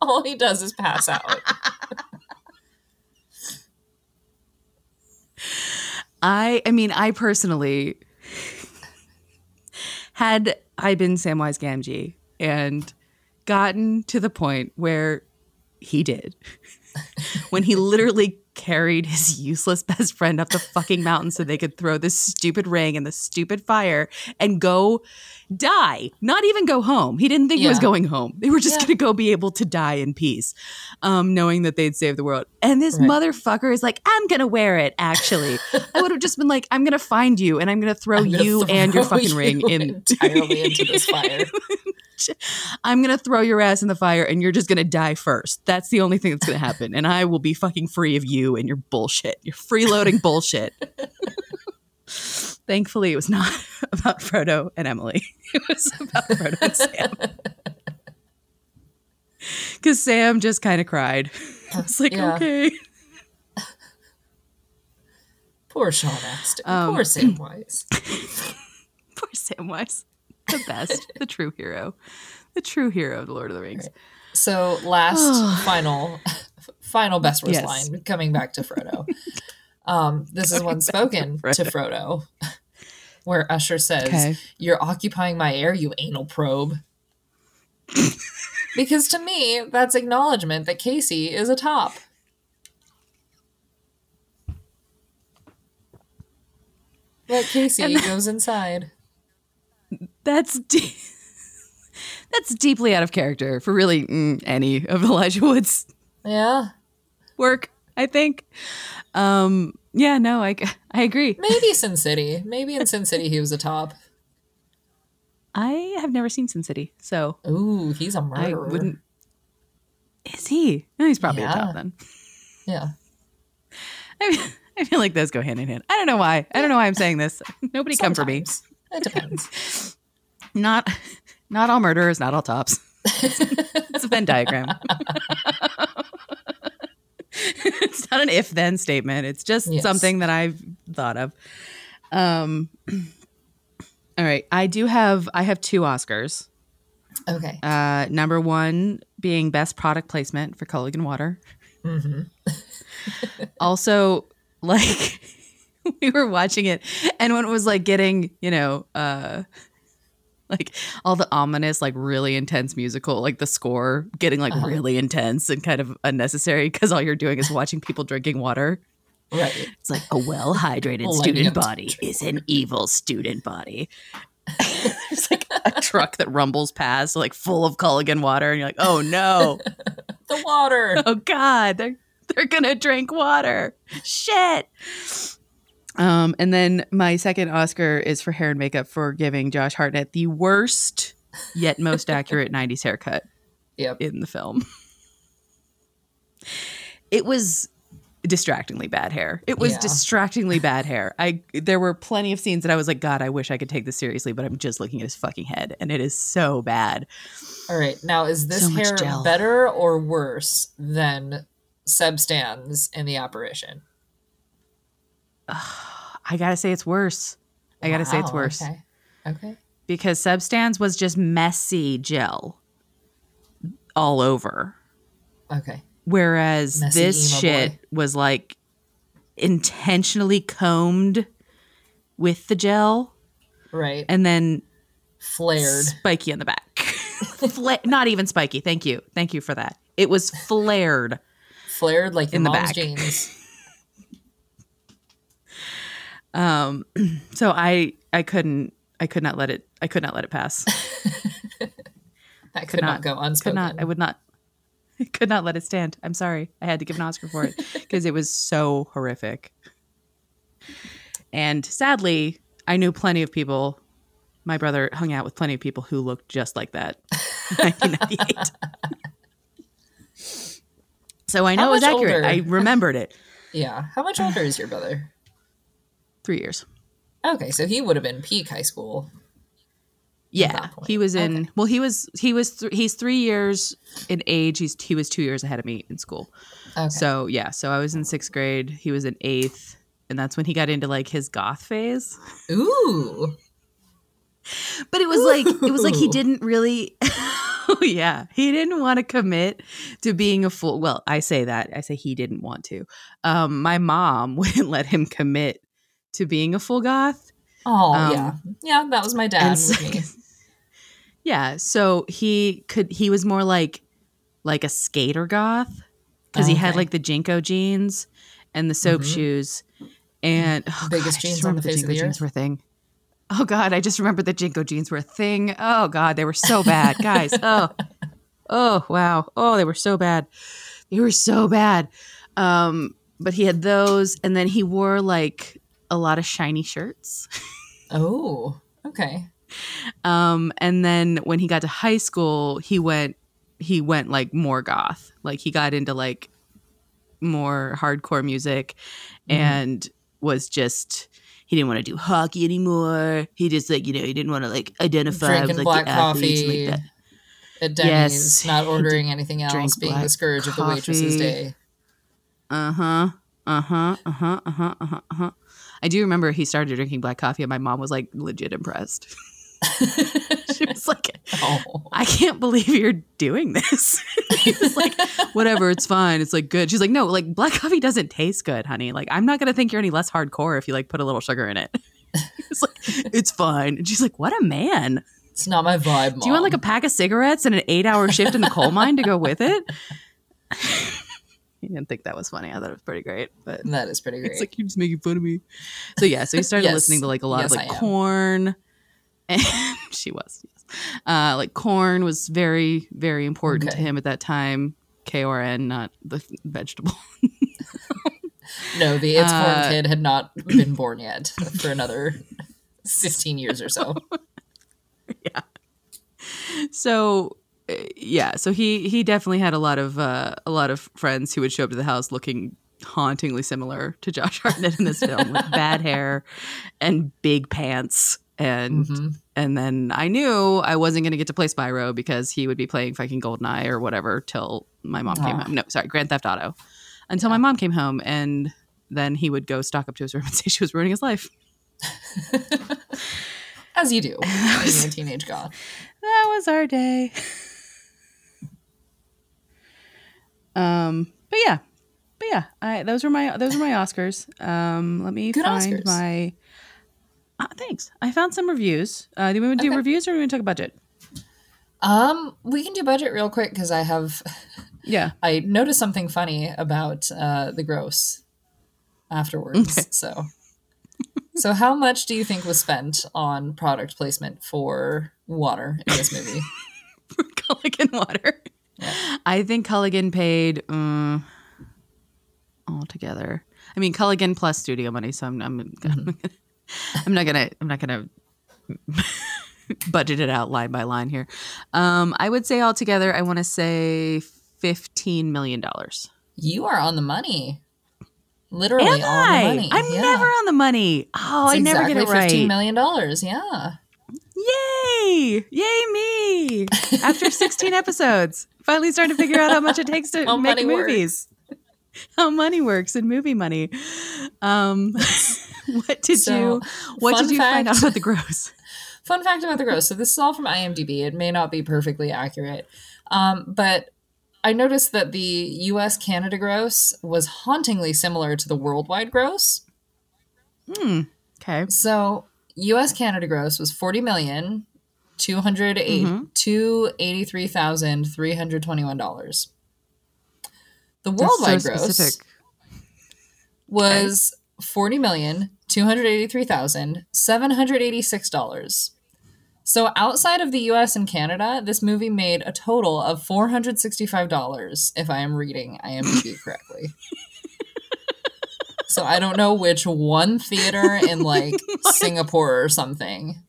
All he does is pass out. I I mean, I personally had I been Samwise Gamgee and gotten to the point where he did. when he literally carried his useless best friend up the fucking mountain so they could throw this stupid ring in the stupid fire and go die. Not even go home. He didn't think he was going home. They were just Yeah. going to go be able to die in peace, um, knowing that they'd save the world. And this Right. motherfucker is like, I'm going to wear it, actually. I would have just been like, I'm going to find you and I'm going to throw I'm you and your fucking ring in. entirely into this fire. I'm going to throw your ass in the fire and you're just going to die first. That's the only thing that's going to happen. And I will be fucking free of you and your bullshit, your freeloading bullshit. Thankfully, it was not about Frodo and Emily. It was about Frodo and Sam. Because Sam just kind of cried. I was like, Yeah. okay. Poor Sean Astin. Um, Poor Samwise. Poor Samwise. The best, the true hero. The true hero of the Lord of the Rings. So last final final best worst Yes. line coming back to Frodo. Um, this is one spoken to Frodo. where Usher says, Okay. You're occupying my air, you anal probe. because to me, that's acknowledgement that Casey is a top. But Casey goes inside. That's de- that's deeply out of character for really mm, any of Elijah Wood's Yeah. work. I think. Um, yeah, no, I I agree. Maybe Sin City. Maybe in Sin City he was a top. I have never seen Sin City, so Ooh, he's a I murderer. I wouldn't. Is he? No, he's probably a top then. Yeah. I, mean, I feel like those go hand in hand. I don't know why. I don't know why I'm saying this. Nobody come for me. It depends. Not, not all murderers, not all tops. it's a Venn diagram. it's not an if then statement. It's just Yes. something that I've thought of. Um, all right, I do have I have two Oscars. Okay. Uh, number one being best product placement for Culligan Water. hmm also like we were watching it and when it was like getting you know uh like all the ominous like really intense musical like the score getting like Uh-huh. really intense and kind of unnecessary because all you're doing is watching people drinking water. Right. it's like a well hydrated student body is an evil student body. There's like a truck that rumbles past like full of Culligan water and you're like oh no. The water. oh god. They're they're gonna drink water. Shit um and then my second oscar is for hair and makeup for giving josh hartnett the worst yet most accurate 90s haircut Yep. in the film it was distractingly bad hair it was Yeah. distractingly bad hair i there were plenty of scenes that i was like god i wish i could take this seriously but i'm just looking at his fucking head and it is so bad All right. Now, is this So hair better or worse than Seb Stan's in the apparition? I gotta say it's worse i gotta say it's worse Okay. Okay. because Seb Stan's was just messy gel all over. Okay. Whereas Messy this shit boy. was like intentionally combed with the gel Right. and then Flared. spiky in the back. Fla- not even spiky. Thank you. Thank you for that. It was flared. Flared like In the back. jeans. Um, so I I couldn't I could not let it I could not let it pass. That could not, not- go could not I would not I could not let it stand. I'm sorry. I had to give an Oscar for it because it was so horrific. And sadly, I knew plenty of people. My brother hung out with plenty of people who looked just like that. in 1998. so I know it was accurate. older? I remembered it. yeah. How much older is your brother? Three years. Okay, so he would have been peak high school. Yeah, he was in. Okay. Well, he was he was th- he's three years in age. He's he was two years ahead of me in school. Okay. So yeah, so I was in sixth grade. He was in eighth, and that's when he got into like his goth phase. Ooh. But it was like it was like he didn't really. oh yeah, he didn't want to commit to being a full. Well, I say that I say he didn't want to. Um, my mom wouldn't let him commit to being a full goth. Oh Um, yeah. Yeah, that was my dad and with me. Yeah, so he could he was more like like a skater goth because he had like the JNCO jeans and the soap Mhm. shoes and oh Biggest God, jeans on the face of the jeans earth. were a thing. Oh god, I just remembered the JNCO jeans were a thing. Oh god, they were so bad, guys. Oh, oh wow. Oh, they were so bad. They were so bad. Um, but he had those, and then he wore like a lot of shiny shirts. Oh. Okay. Um, and then when he got to high school, he went he went like more goth. Like he got into like more hardcore music Mm-hmm. and was just he didn't want to do hockey anymore. He just like, you know, he didn't want to like identify Drinking with like black the athletes coffee like that. at Denny's, Yes, not ordering anything else, being the scourge of the waitress's coffee. day. Uh-huh. Uh-huh. Uh-huh. Uh-huh. Uh-huh. Uh-huh. I do remember he started drinking black coffee and my mom was like legit impressed. she was like Oh. I can't believe you're doing this. he was like, whatever, it's fine. It's like good. She's like, no, like black coffee doesn't taste good, honey. Like, I'm not gonna think you're any less hardcore if you like put a little sugar in it. it's like, it's fine. And she's like, what a man. It's not my vibe. Mom. Do you want like a pack of cigarettes and an eight hour shift in the coal mine to go with it? He didn't think that was funny. I thought it was pretty great, but That is pretty great. it's like you're just making fun of me. So yeah, so he started Yes. listening to like a lot Yes, of like Korn, and she was yes. uh, like Korn was very very important to him at that time. K R N, not the vegetable. no, the It's Uh, Born kid had not been born yet for another 15 years or so. Yeah. So yeah, so he he definitely had a lot of uh, a lot of friends who would show up to the house looking hauntingly similar to Josh Hartnett in this film with bad hair and big pants and Mhm. and then I knew I wasn't going to get to play Spyro because he would be playing fucking Goldeneye or whatever till my mom came Aw. home. No, sorry, Grand Theft Auto. Until my mom came home and then he would go stalk up to his room and say she was ruining his life. As you do, being a teenage goth. That was our day. Um, but yeah, but yeah, I those were my those were my Oscars. Um, let me Good find Oscars. my. Uh, thanks. I found some reviews. Uh, do we want to do Okay. reviews or do we want to talk budget? Um, we can do budget real quick because I have Yeah. I noticed something funny about uh, the gross afterwards. Okay. So, so how much do you think was spent on product placement for water in this movie? for Culligan water. I think Culligan paid um, altogether. I mean Culligan plus studio money, so I'm I'm, I'm not gonna I'm not gonna budget it out line by line here. Um, I would say altogether, I want to say fifteen million dollars. You are on the money. Literally Am on I? the money. I'm Yeah. never on the money. Oh, I It's never get it right. Fifteen million dollars. Yeah. Yay! Yay me! After 16 episodes, finally starting to figure out how much it takes to make movies. How money works in movie money. Um, what did So, you What did you find out about the gross? Fun fact about the gross. So this is all from IMDb. It may not be perfectly accurate, um, but I noticed that the U.S. Canada gross was hauntingly similar to the worldwide gross. Hmm. Okay. So U.S. Canada gross was forty million two hundred eight Mhm. two eighty three thousand three hundred twenty one dollars. The worldwide so gross was forty million two hundred eighty three thousand seven hundred eighty six dollars. So outside of the U.S. and Canada, this movie made a total of four hundred sixty five dollars, if I am reading IMDb correctly. so I don't know which one theater in like Singapore or something.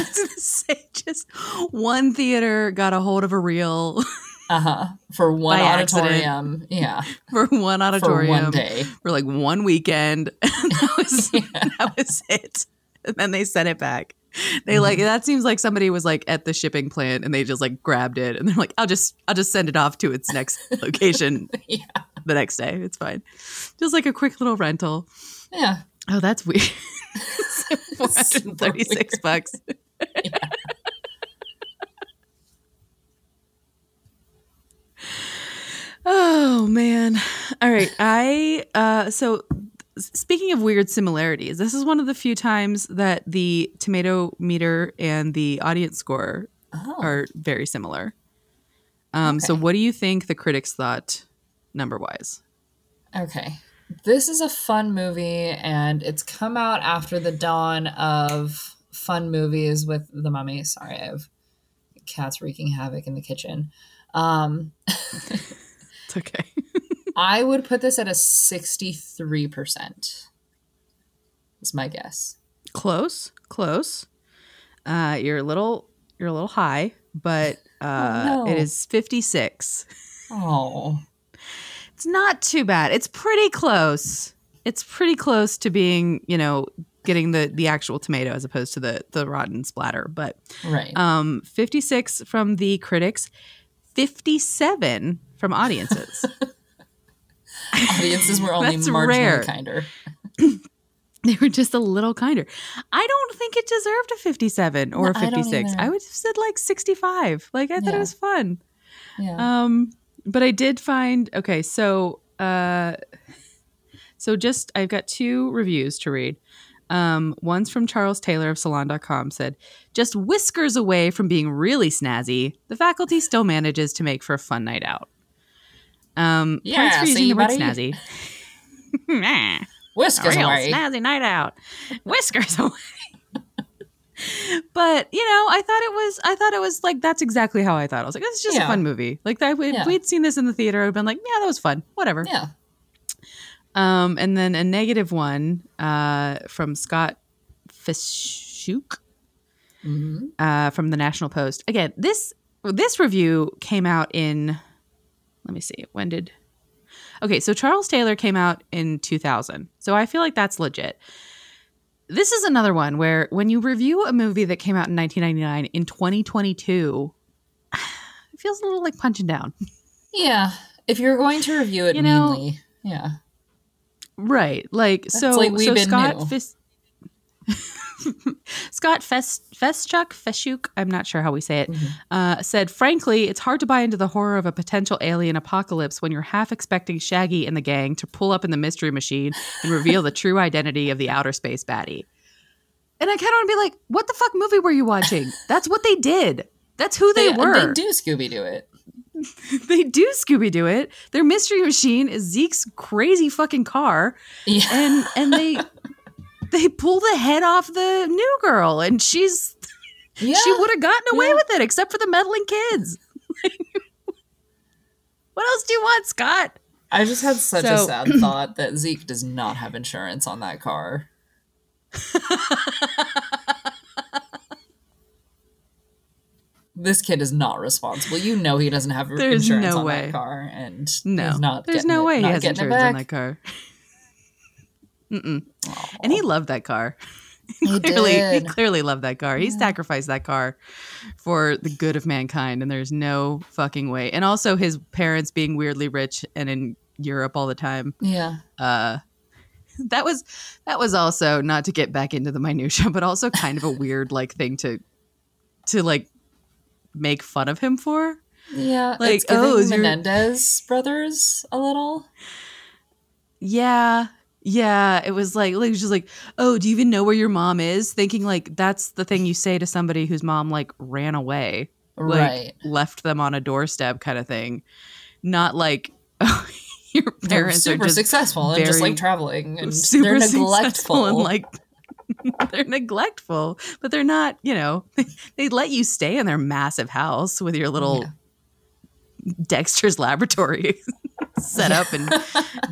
I was gonna say just one theater got a hold of a reel Uh huh. For one By accident. auditorium, yeah, for one for auditorium one day. for like one weekend. And that was Yeah. that was it. And then they sent it back. They like that seems like somebody was like at the shipping plant and they just like grabbed it and they're like, I'll just I'll just send it off to its next location Yeah. the next day. It's fine. Just like a quick little rental. Yeah. Oh, that's weird. Four hundred Super and thirty-six weird. bucks. oh man. All right. I uh so speaking of weird similarities, this is one of the few times that the tomato meter and the audience score Oh. are very similar. Um so what do you think the critics thought number wise? Okay. This is a fun movie, and it's come out after the dawn of fun movies with The Mummy. Sorry, I have cats wreaking havoc in the kitchen. Um, It's okay. I would put this at a 63%. Is my guess. close close uh you're a little you're a little high but uh Oh, no. it is 56 Oh. it's not too bad it's pretty close it's pretty close to being you know getting the the actual tomato as opposed to the the rotten splatter but Right. um 56 from the critics 57 from audiences Audiences were only marginally rare. kinder. they were just a little kinder i don't think it deserved a 57 or No, a I don't 56 either. I would have said like 65 like i thought it was fun Yeah. Um, but I did find okay. So, uh, so just I've got two reviews to read. Um, one's from Charles Taylor of Salon.com said, just whiskers away from being really snazzy, the faculty still manages to make for a fun night out. Um, Yeah, for using see, the word buddy? snazzy. Whiskers real away. snazzy night out. Whiskers away. but you know, I thought it was. I thought it was like that's exactly how I thought. I was like, this is just Yeah. a fun movie. Like that, if Yeah. we'd seen this in the theater, I'd been like, yeah, that was fun. Whatever. Yeah. Um, and then a negative one uh, from Scott Feschuk hmm uh, from the National Post. Again, this this review came out in. Let me see. When did? Okay, so Charles Taylor came out in 2000. So I feel like that's legit. This is another one where when you review a movie that came out in 1999 in 2022, it feels a little like punching down. Yeah. If you're going to review it You know- meanly, yeah. Right. Like so like so Scott. Fis- Scott Fes- Feschuk, Feshuk, I'm not sure how we say it, Mhm. uh, said, frankly, it's hard to buy into the horror of a potential alien apocalypse when you're half expecting Shaggy and the gang to pull up in the mystery machine and reveal the true identity of the outer space baddie. And I kind of want to be like, what the fuck movie were you watching? That's what they did. That's who they, were. They do Scooby Doo it. they do Scooby Doo it. Their mystery machine is Zeke's crazy fucking car Yeah. and and they they pull the head off the new girl and she's yeah. she would have gotten away Yeah. with it except for the meddling kids what else do you want scott I just had such a sad thought that Zeke does not have insurance on that car. This kid is not responsible. You know he doesn't have There's insurance no on way. that car, and no. not. there's no it- way he has insurance on that car. Mm-mm. And he loved that car. He clearly he clearly loved that car. He sacrificed that car for the good of mankind and there's no fucking way. And also his parents being weirdly rich and in europe all the time. Yeah, uh that was that was also not to get back into the minutia but also kind of a weird like thing to to like make fun of him for yeah. Like, oh, is your- Menendez brothers a little. yeah yeah it was like like it was just like oh do you even know where your mom is thinking like that's the thing you say to somebody whose mom like ran away like right. left them on a doorstep kind of thing not like oh, your parents super are just successful and just like traveling, and super they're successful neglectful. and like they're neglectful, but they're not, you know, they let you stay in their massive house with your little Yeah. Dexter's laboratory set up and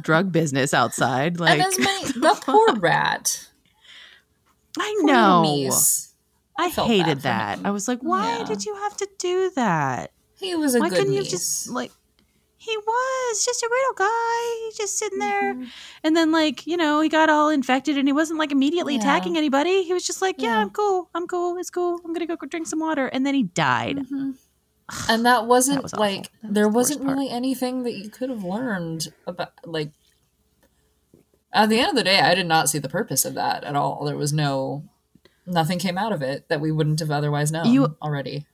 drug business outside. Like many, the poor rat. I Poor know. Mies. I, bad hated that. I was like, why Yeah. did you have to do that? He was a Why couldn't you just like he was just a little guy, just sitting there. Mhm. And then like, you know, he got all infected and he wasn't like immediately Yeah. attacking anybody. He was just like, yeah, Yeah. I'm cool. I'm cool. It's cool. I'm going to go drink some water. And then he died. Mhm. And that wasn't was like That was there the wasn't part. really anything that you could have learned about like at the end of the day I did not see the purpose of that at all. There was no nothing came out of it that we wouldn't have otherwise known You- already.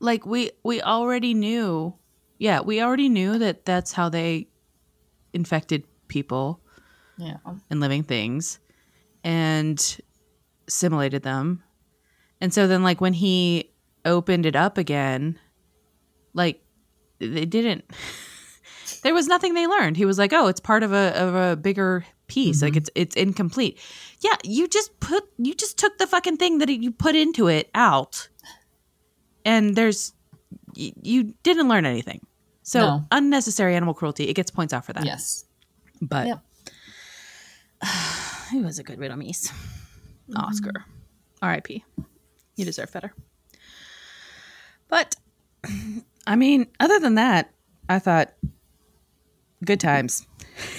Like we we already knew. Yeah, we already knew that that's how they infected people Yeah. and living things and assimilated them. And so then like when he opened it up again, like they didn't there was nothing they learned. He was like, "Oh, it's part of a of a bigger piece. Like mm-hmm. it's it's incomplete." Yeah, you just put you just took the fucking thing that you put into it out. And there's y- you didn't learn anything. So No. unnecessary animal cruelty. It gets points out for that. Yes. But Yep. he was a good Riddle Meese. Oscar. Mm-hmm. R.I.P. You deserve better. But I mean, other than that, I thought good times.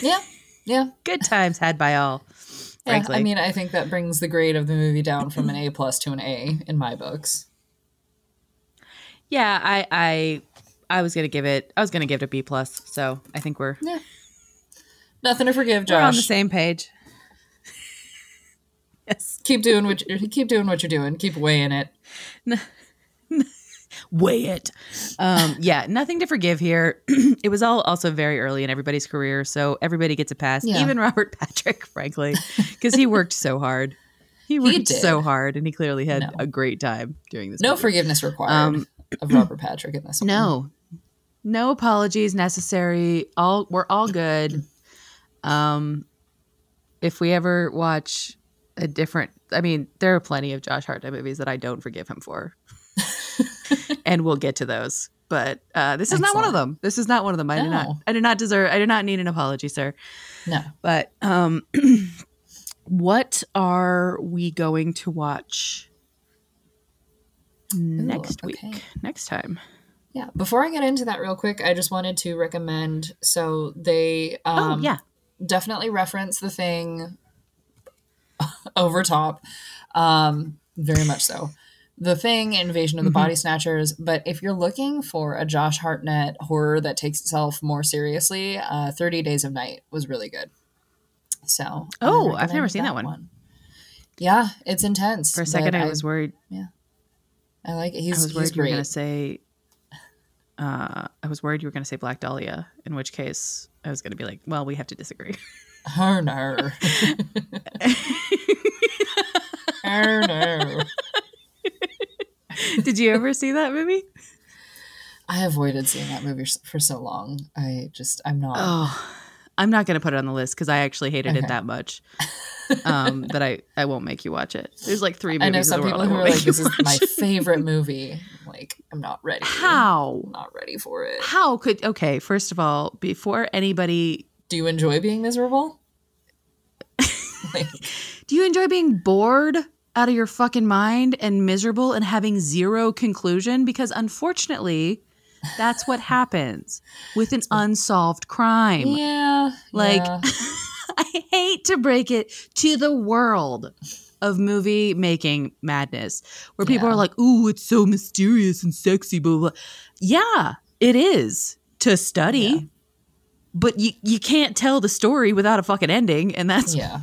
Yeah. Yeah. Good times had by all. Yeah, Frankly. I mean, I think that brings the grade of the movie down from an A plus to an A in my books. Yeah, I I I was gonna give it I was gonna give it a B plus, so I think we're Yeah. Nothing to forgive, we're on the same page. yes. Keep doing what you keep doing what you're doing. Keep weighing it. weigh it. Um, yeah, nothing to forgive here. it was all also very early in everybody's career, so everybody gets a pass, Yeah. even Robert Patrick, frankly, because he worked so hard. he worked did. so hard, and he clearly had No. a great time doing this. No movie. forgiveness required Um, of Robert Patrick in this one. No, no apologies necessary. All we're all good. Um, if we ever watch a different, I mean, there are plenty of Josh Hartnett movies that I don't forgive him for, and we'll get to those. But uh, this is not one of them. This is not one of them. I do not. I do not deserve. I do not need an apology, sir. No. But um, what are we going to watch next week? okay. Next time? Yeah. Before I get into that real quick, I just wanted to recommend. So they um, oh yeah. definitely reference the thing over top, um, very much so. The thing, Invasion of the Mhm. Body Snatchers. But if you're looking for a Josh Hartnett horror that takes itself more seriously, uh, Thirty Days of Night was really good. So, Oh, I've never seen that one. Yeah, it's intense. For a second, I was worried. I like it. He's, I was he's worried you were going to say. Uh, I was worried you were going to say Black Dahlia. In which case, I was going to be like, "Well, we have to disagree." Oh no. oh no. Did you ever see that movie? I avoided seeing that movie for so long. I just, I'm not. Oh, I'm not going to put it on the list because I actually hated Okay. it that much. Um, that I I won't make you watch it. There's like three I movies. know in some the people world I who are like, this is my favorite movie. Like, I'm not ready. How? I'm not ready for it. How could okay? First of all, before anybody, Do you enjoy being miserable? like, do you enjoy being bored out of your fucking mind and miserable and having zero conclusion? Because unfortunately, that's what happens with an unsolved crime. yeah. Like, yeah. I hate to break it to the world of movie making madness where people Yeah. are like, ooh, it's so mysterious and sexy, blah, blah. blah." Yeah, it is to study. Yeah. But you, you can't tell the story without a fucking ending. And that's yeah.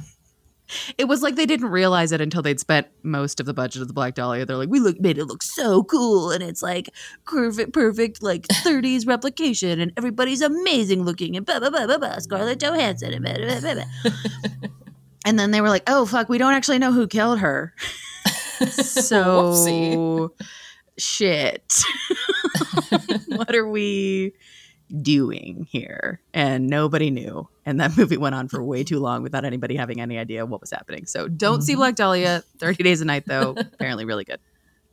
It was like they didn't realize it until they'd spent most of the budget of the Black Dahlia. They're like, we look made it look so cool, and it's like perfect, perfect, like 30s replication, and everybody's amazing looking, and blah blah blah blah blah. Scarlett Johansson, and blah, blah, blah, blah. and then they were like, oh fuck, we don't actually know who killed her. so shit. what are we doing here? And nobody knew. And that movie went on for way too long without anybody having any idea what was happening. So don't see Mhm. Black Dahlia. 30 Days a Night, though, apparently really good.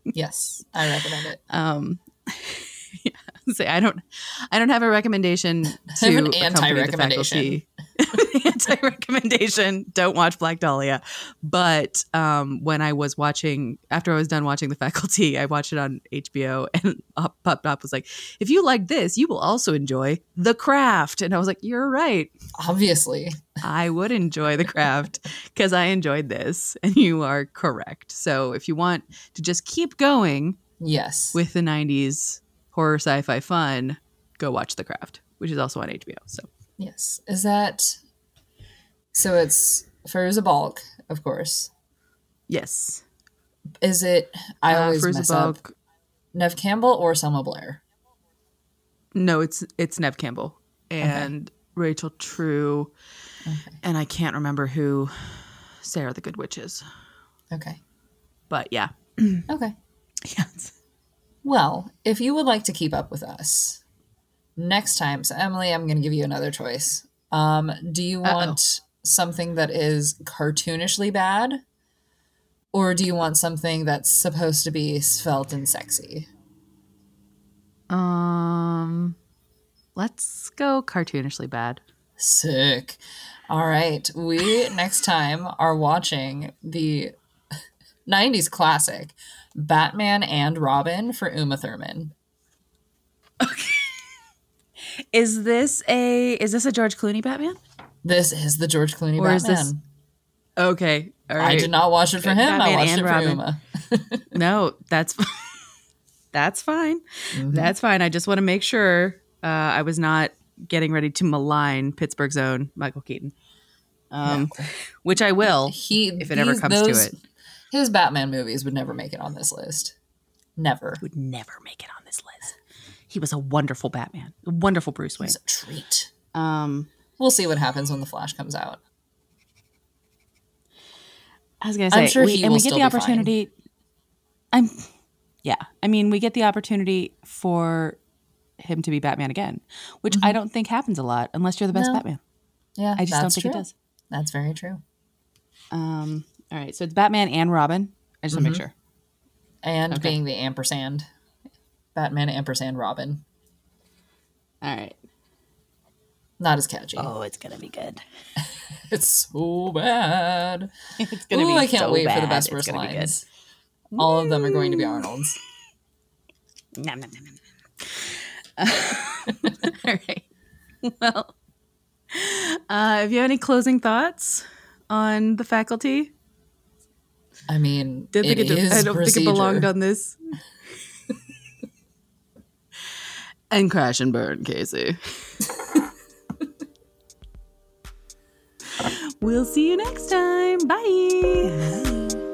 Yes. I recommend it. Um, yeah, say I don't, I don't have a recommendation to an anti-recommendation. Faculty. anti-recommendation. Don't watch Black Dahlia. But um, when I was watching, after I was done watching the faculty, I watched it on HBO, and up popped up was like, "If you like this, you will also enjoy The Craft." And I was like, "You're right. Obviously. I would enjoy The Craft because I enjoyed this, and you are correct. So if you want to just keep going." Yes. with the 90s horror sci-fi fun go watch the craft which is also on hbo so yes. Is that. So it's Fairuza Balk, of course. yes Is it. I Uh, always mess up. Neve Campbell or Selma Blair? no it's it's neve campbell and rachel true and i can't remember who sarah the good witch is Okay. but yeah Okay. yes Well, if you would like to keep up with us next time, so Emily, I'm going to give you another choice. Um, do you Uh-oh. want something that is cartoonishly bad, or do you want something that's supposed to be svelte and sexy? um let's go cartoonishly bad Sick. All right, we next time are watching the '90s classic Batman and Robin for Uma Thurman. Is this a is this a george clooney batman This is the George Clooney Or is Batman. this okay all right I did not watch it for him. I Batman watched and it for Robin. Uma. No, that's that's fine. Mhm. That's fine. I just want to make sure uh, I was not getting ready to malign Pittsburgh's own Michael Keaton, um, which I will he if it ever comes to it. His Batman movies would never make it on this list. Never. Would never make it on this list. He was a wonderful Batman, a wonderful Bruce Wayne. He's a treat. Um, We'll see what happens when the Flash comes out. I was gonna say, I'm sure we, he and we get the fine. opportunity. I'm, yeah. I mean, we get the opportunity for him to be Batman again, which I don't think happens a lot unless you're the best Mm-hmm. No. Batman. Yeah, I just don't think true. it does. That's very true. Um. All right, so it's Batman and Robin. I just want to make sure. And Okay. being the ampersand, Batman ampersand Robin, All right. not as catchy. Oh, it's gonna be good. It's so bad. It's gonna Ooh, be. I can't so wait for the best worst gonna be good. lines. All of them are going to be Arnold's. Nom, nom, nom, nom. All right. Well, uh, if you have any closing thoughts on the faculty, I mean, didn't it think it, I don't think it belonged on this. And crash and burn, Casey. we'll see you next time. Bye.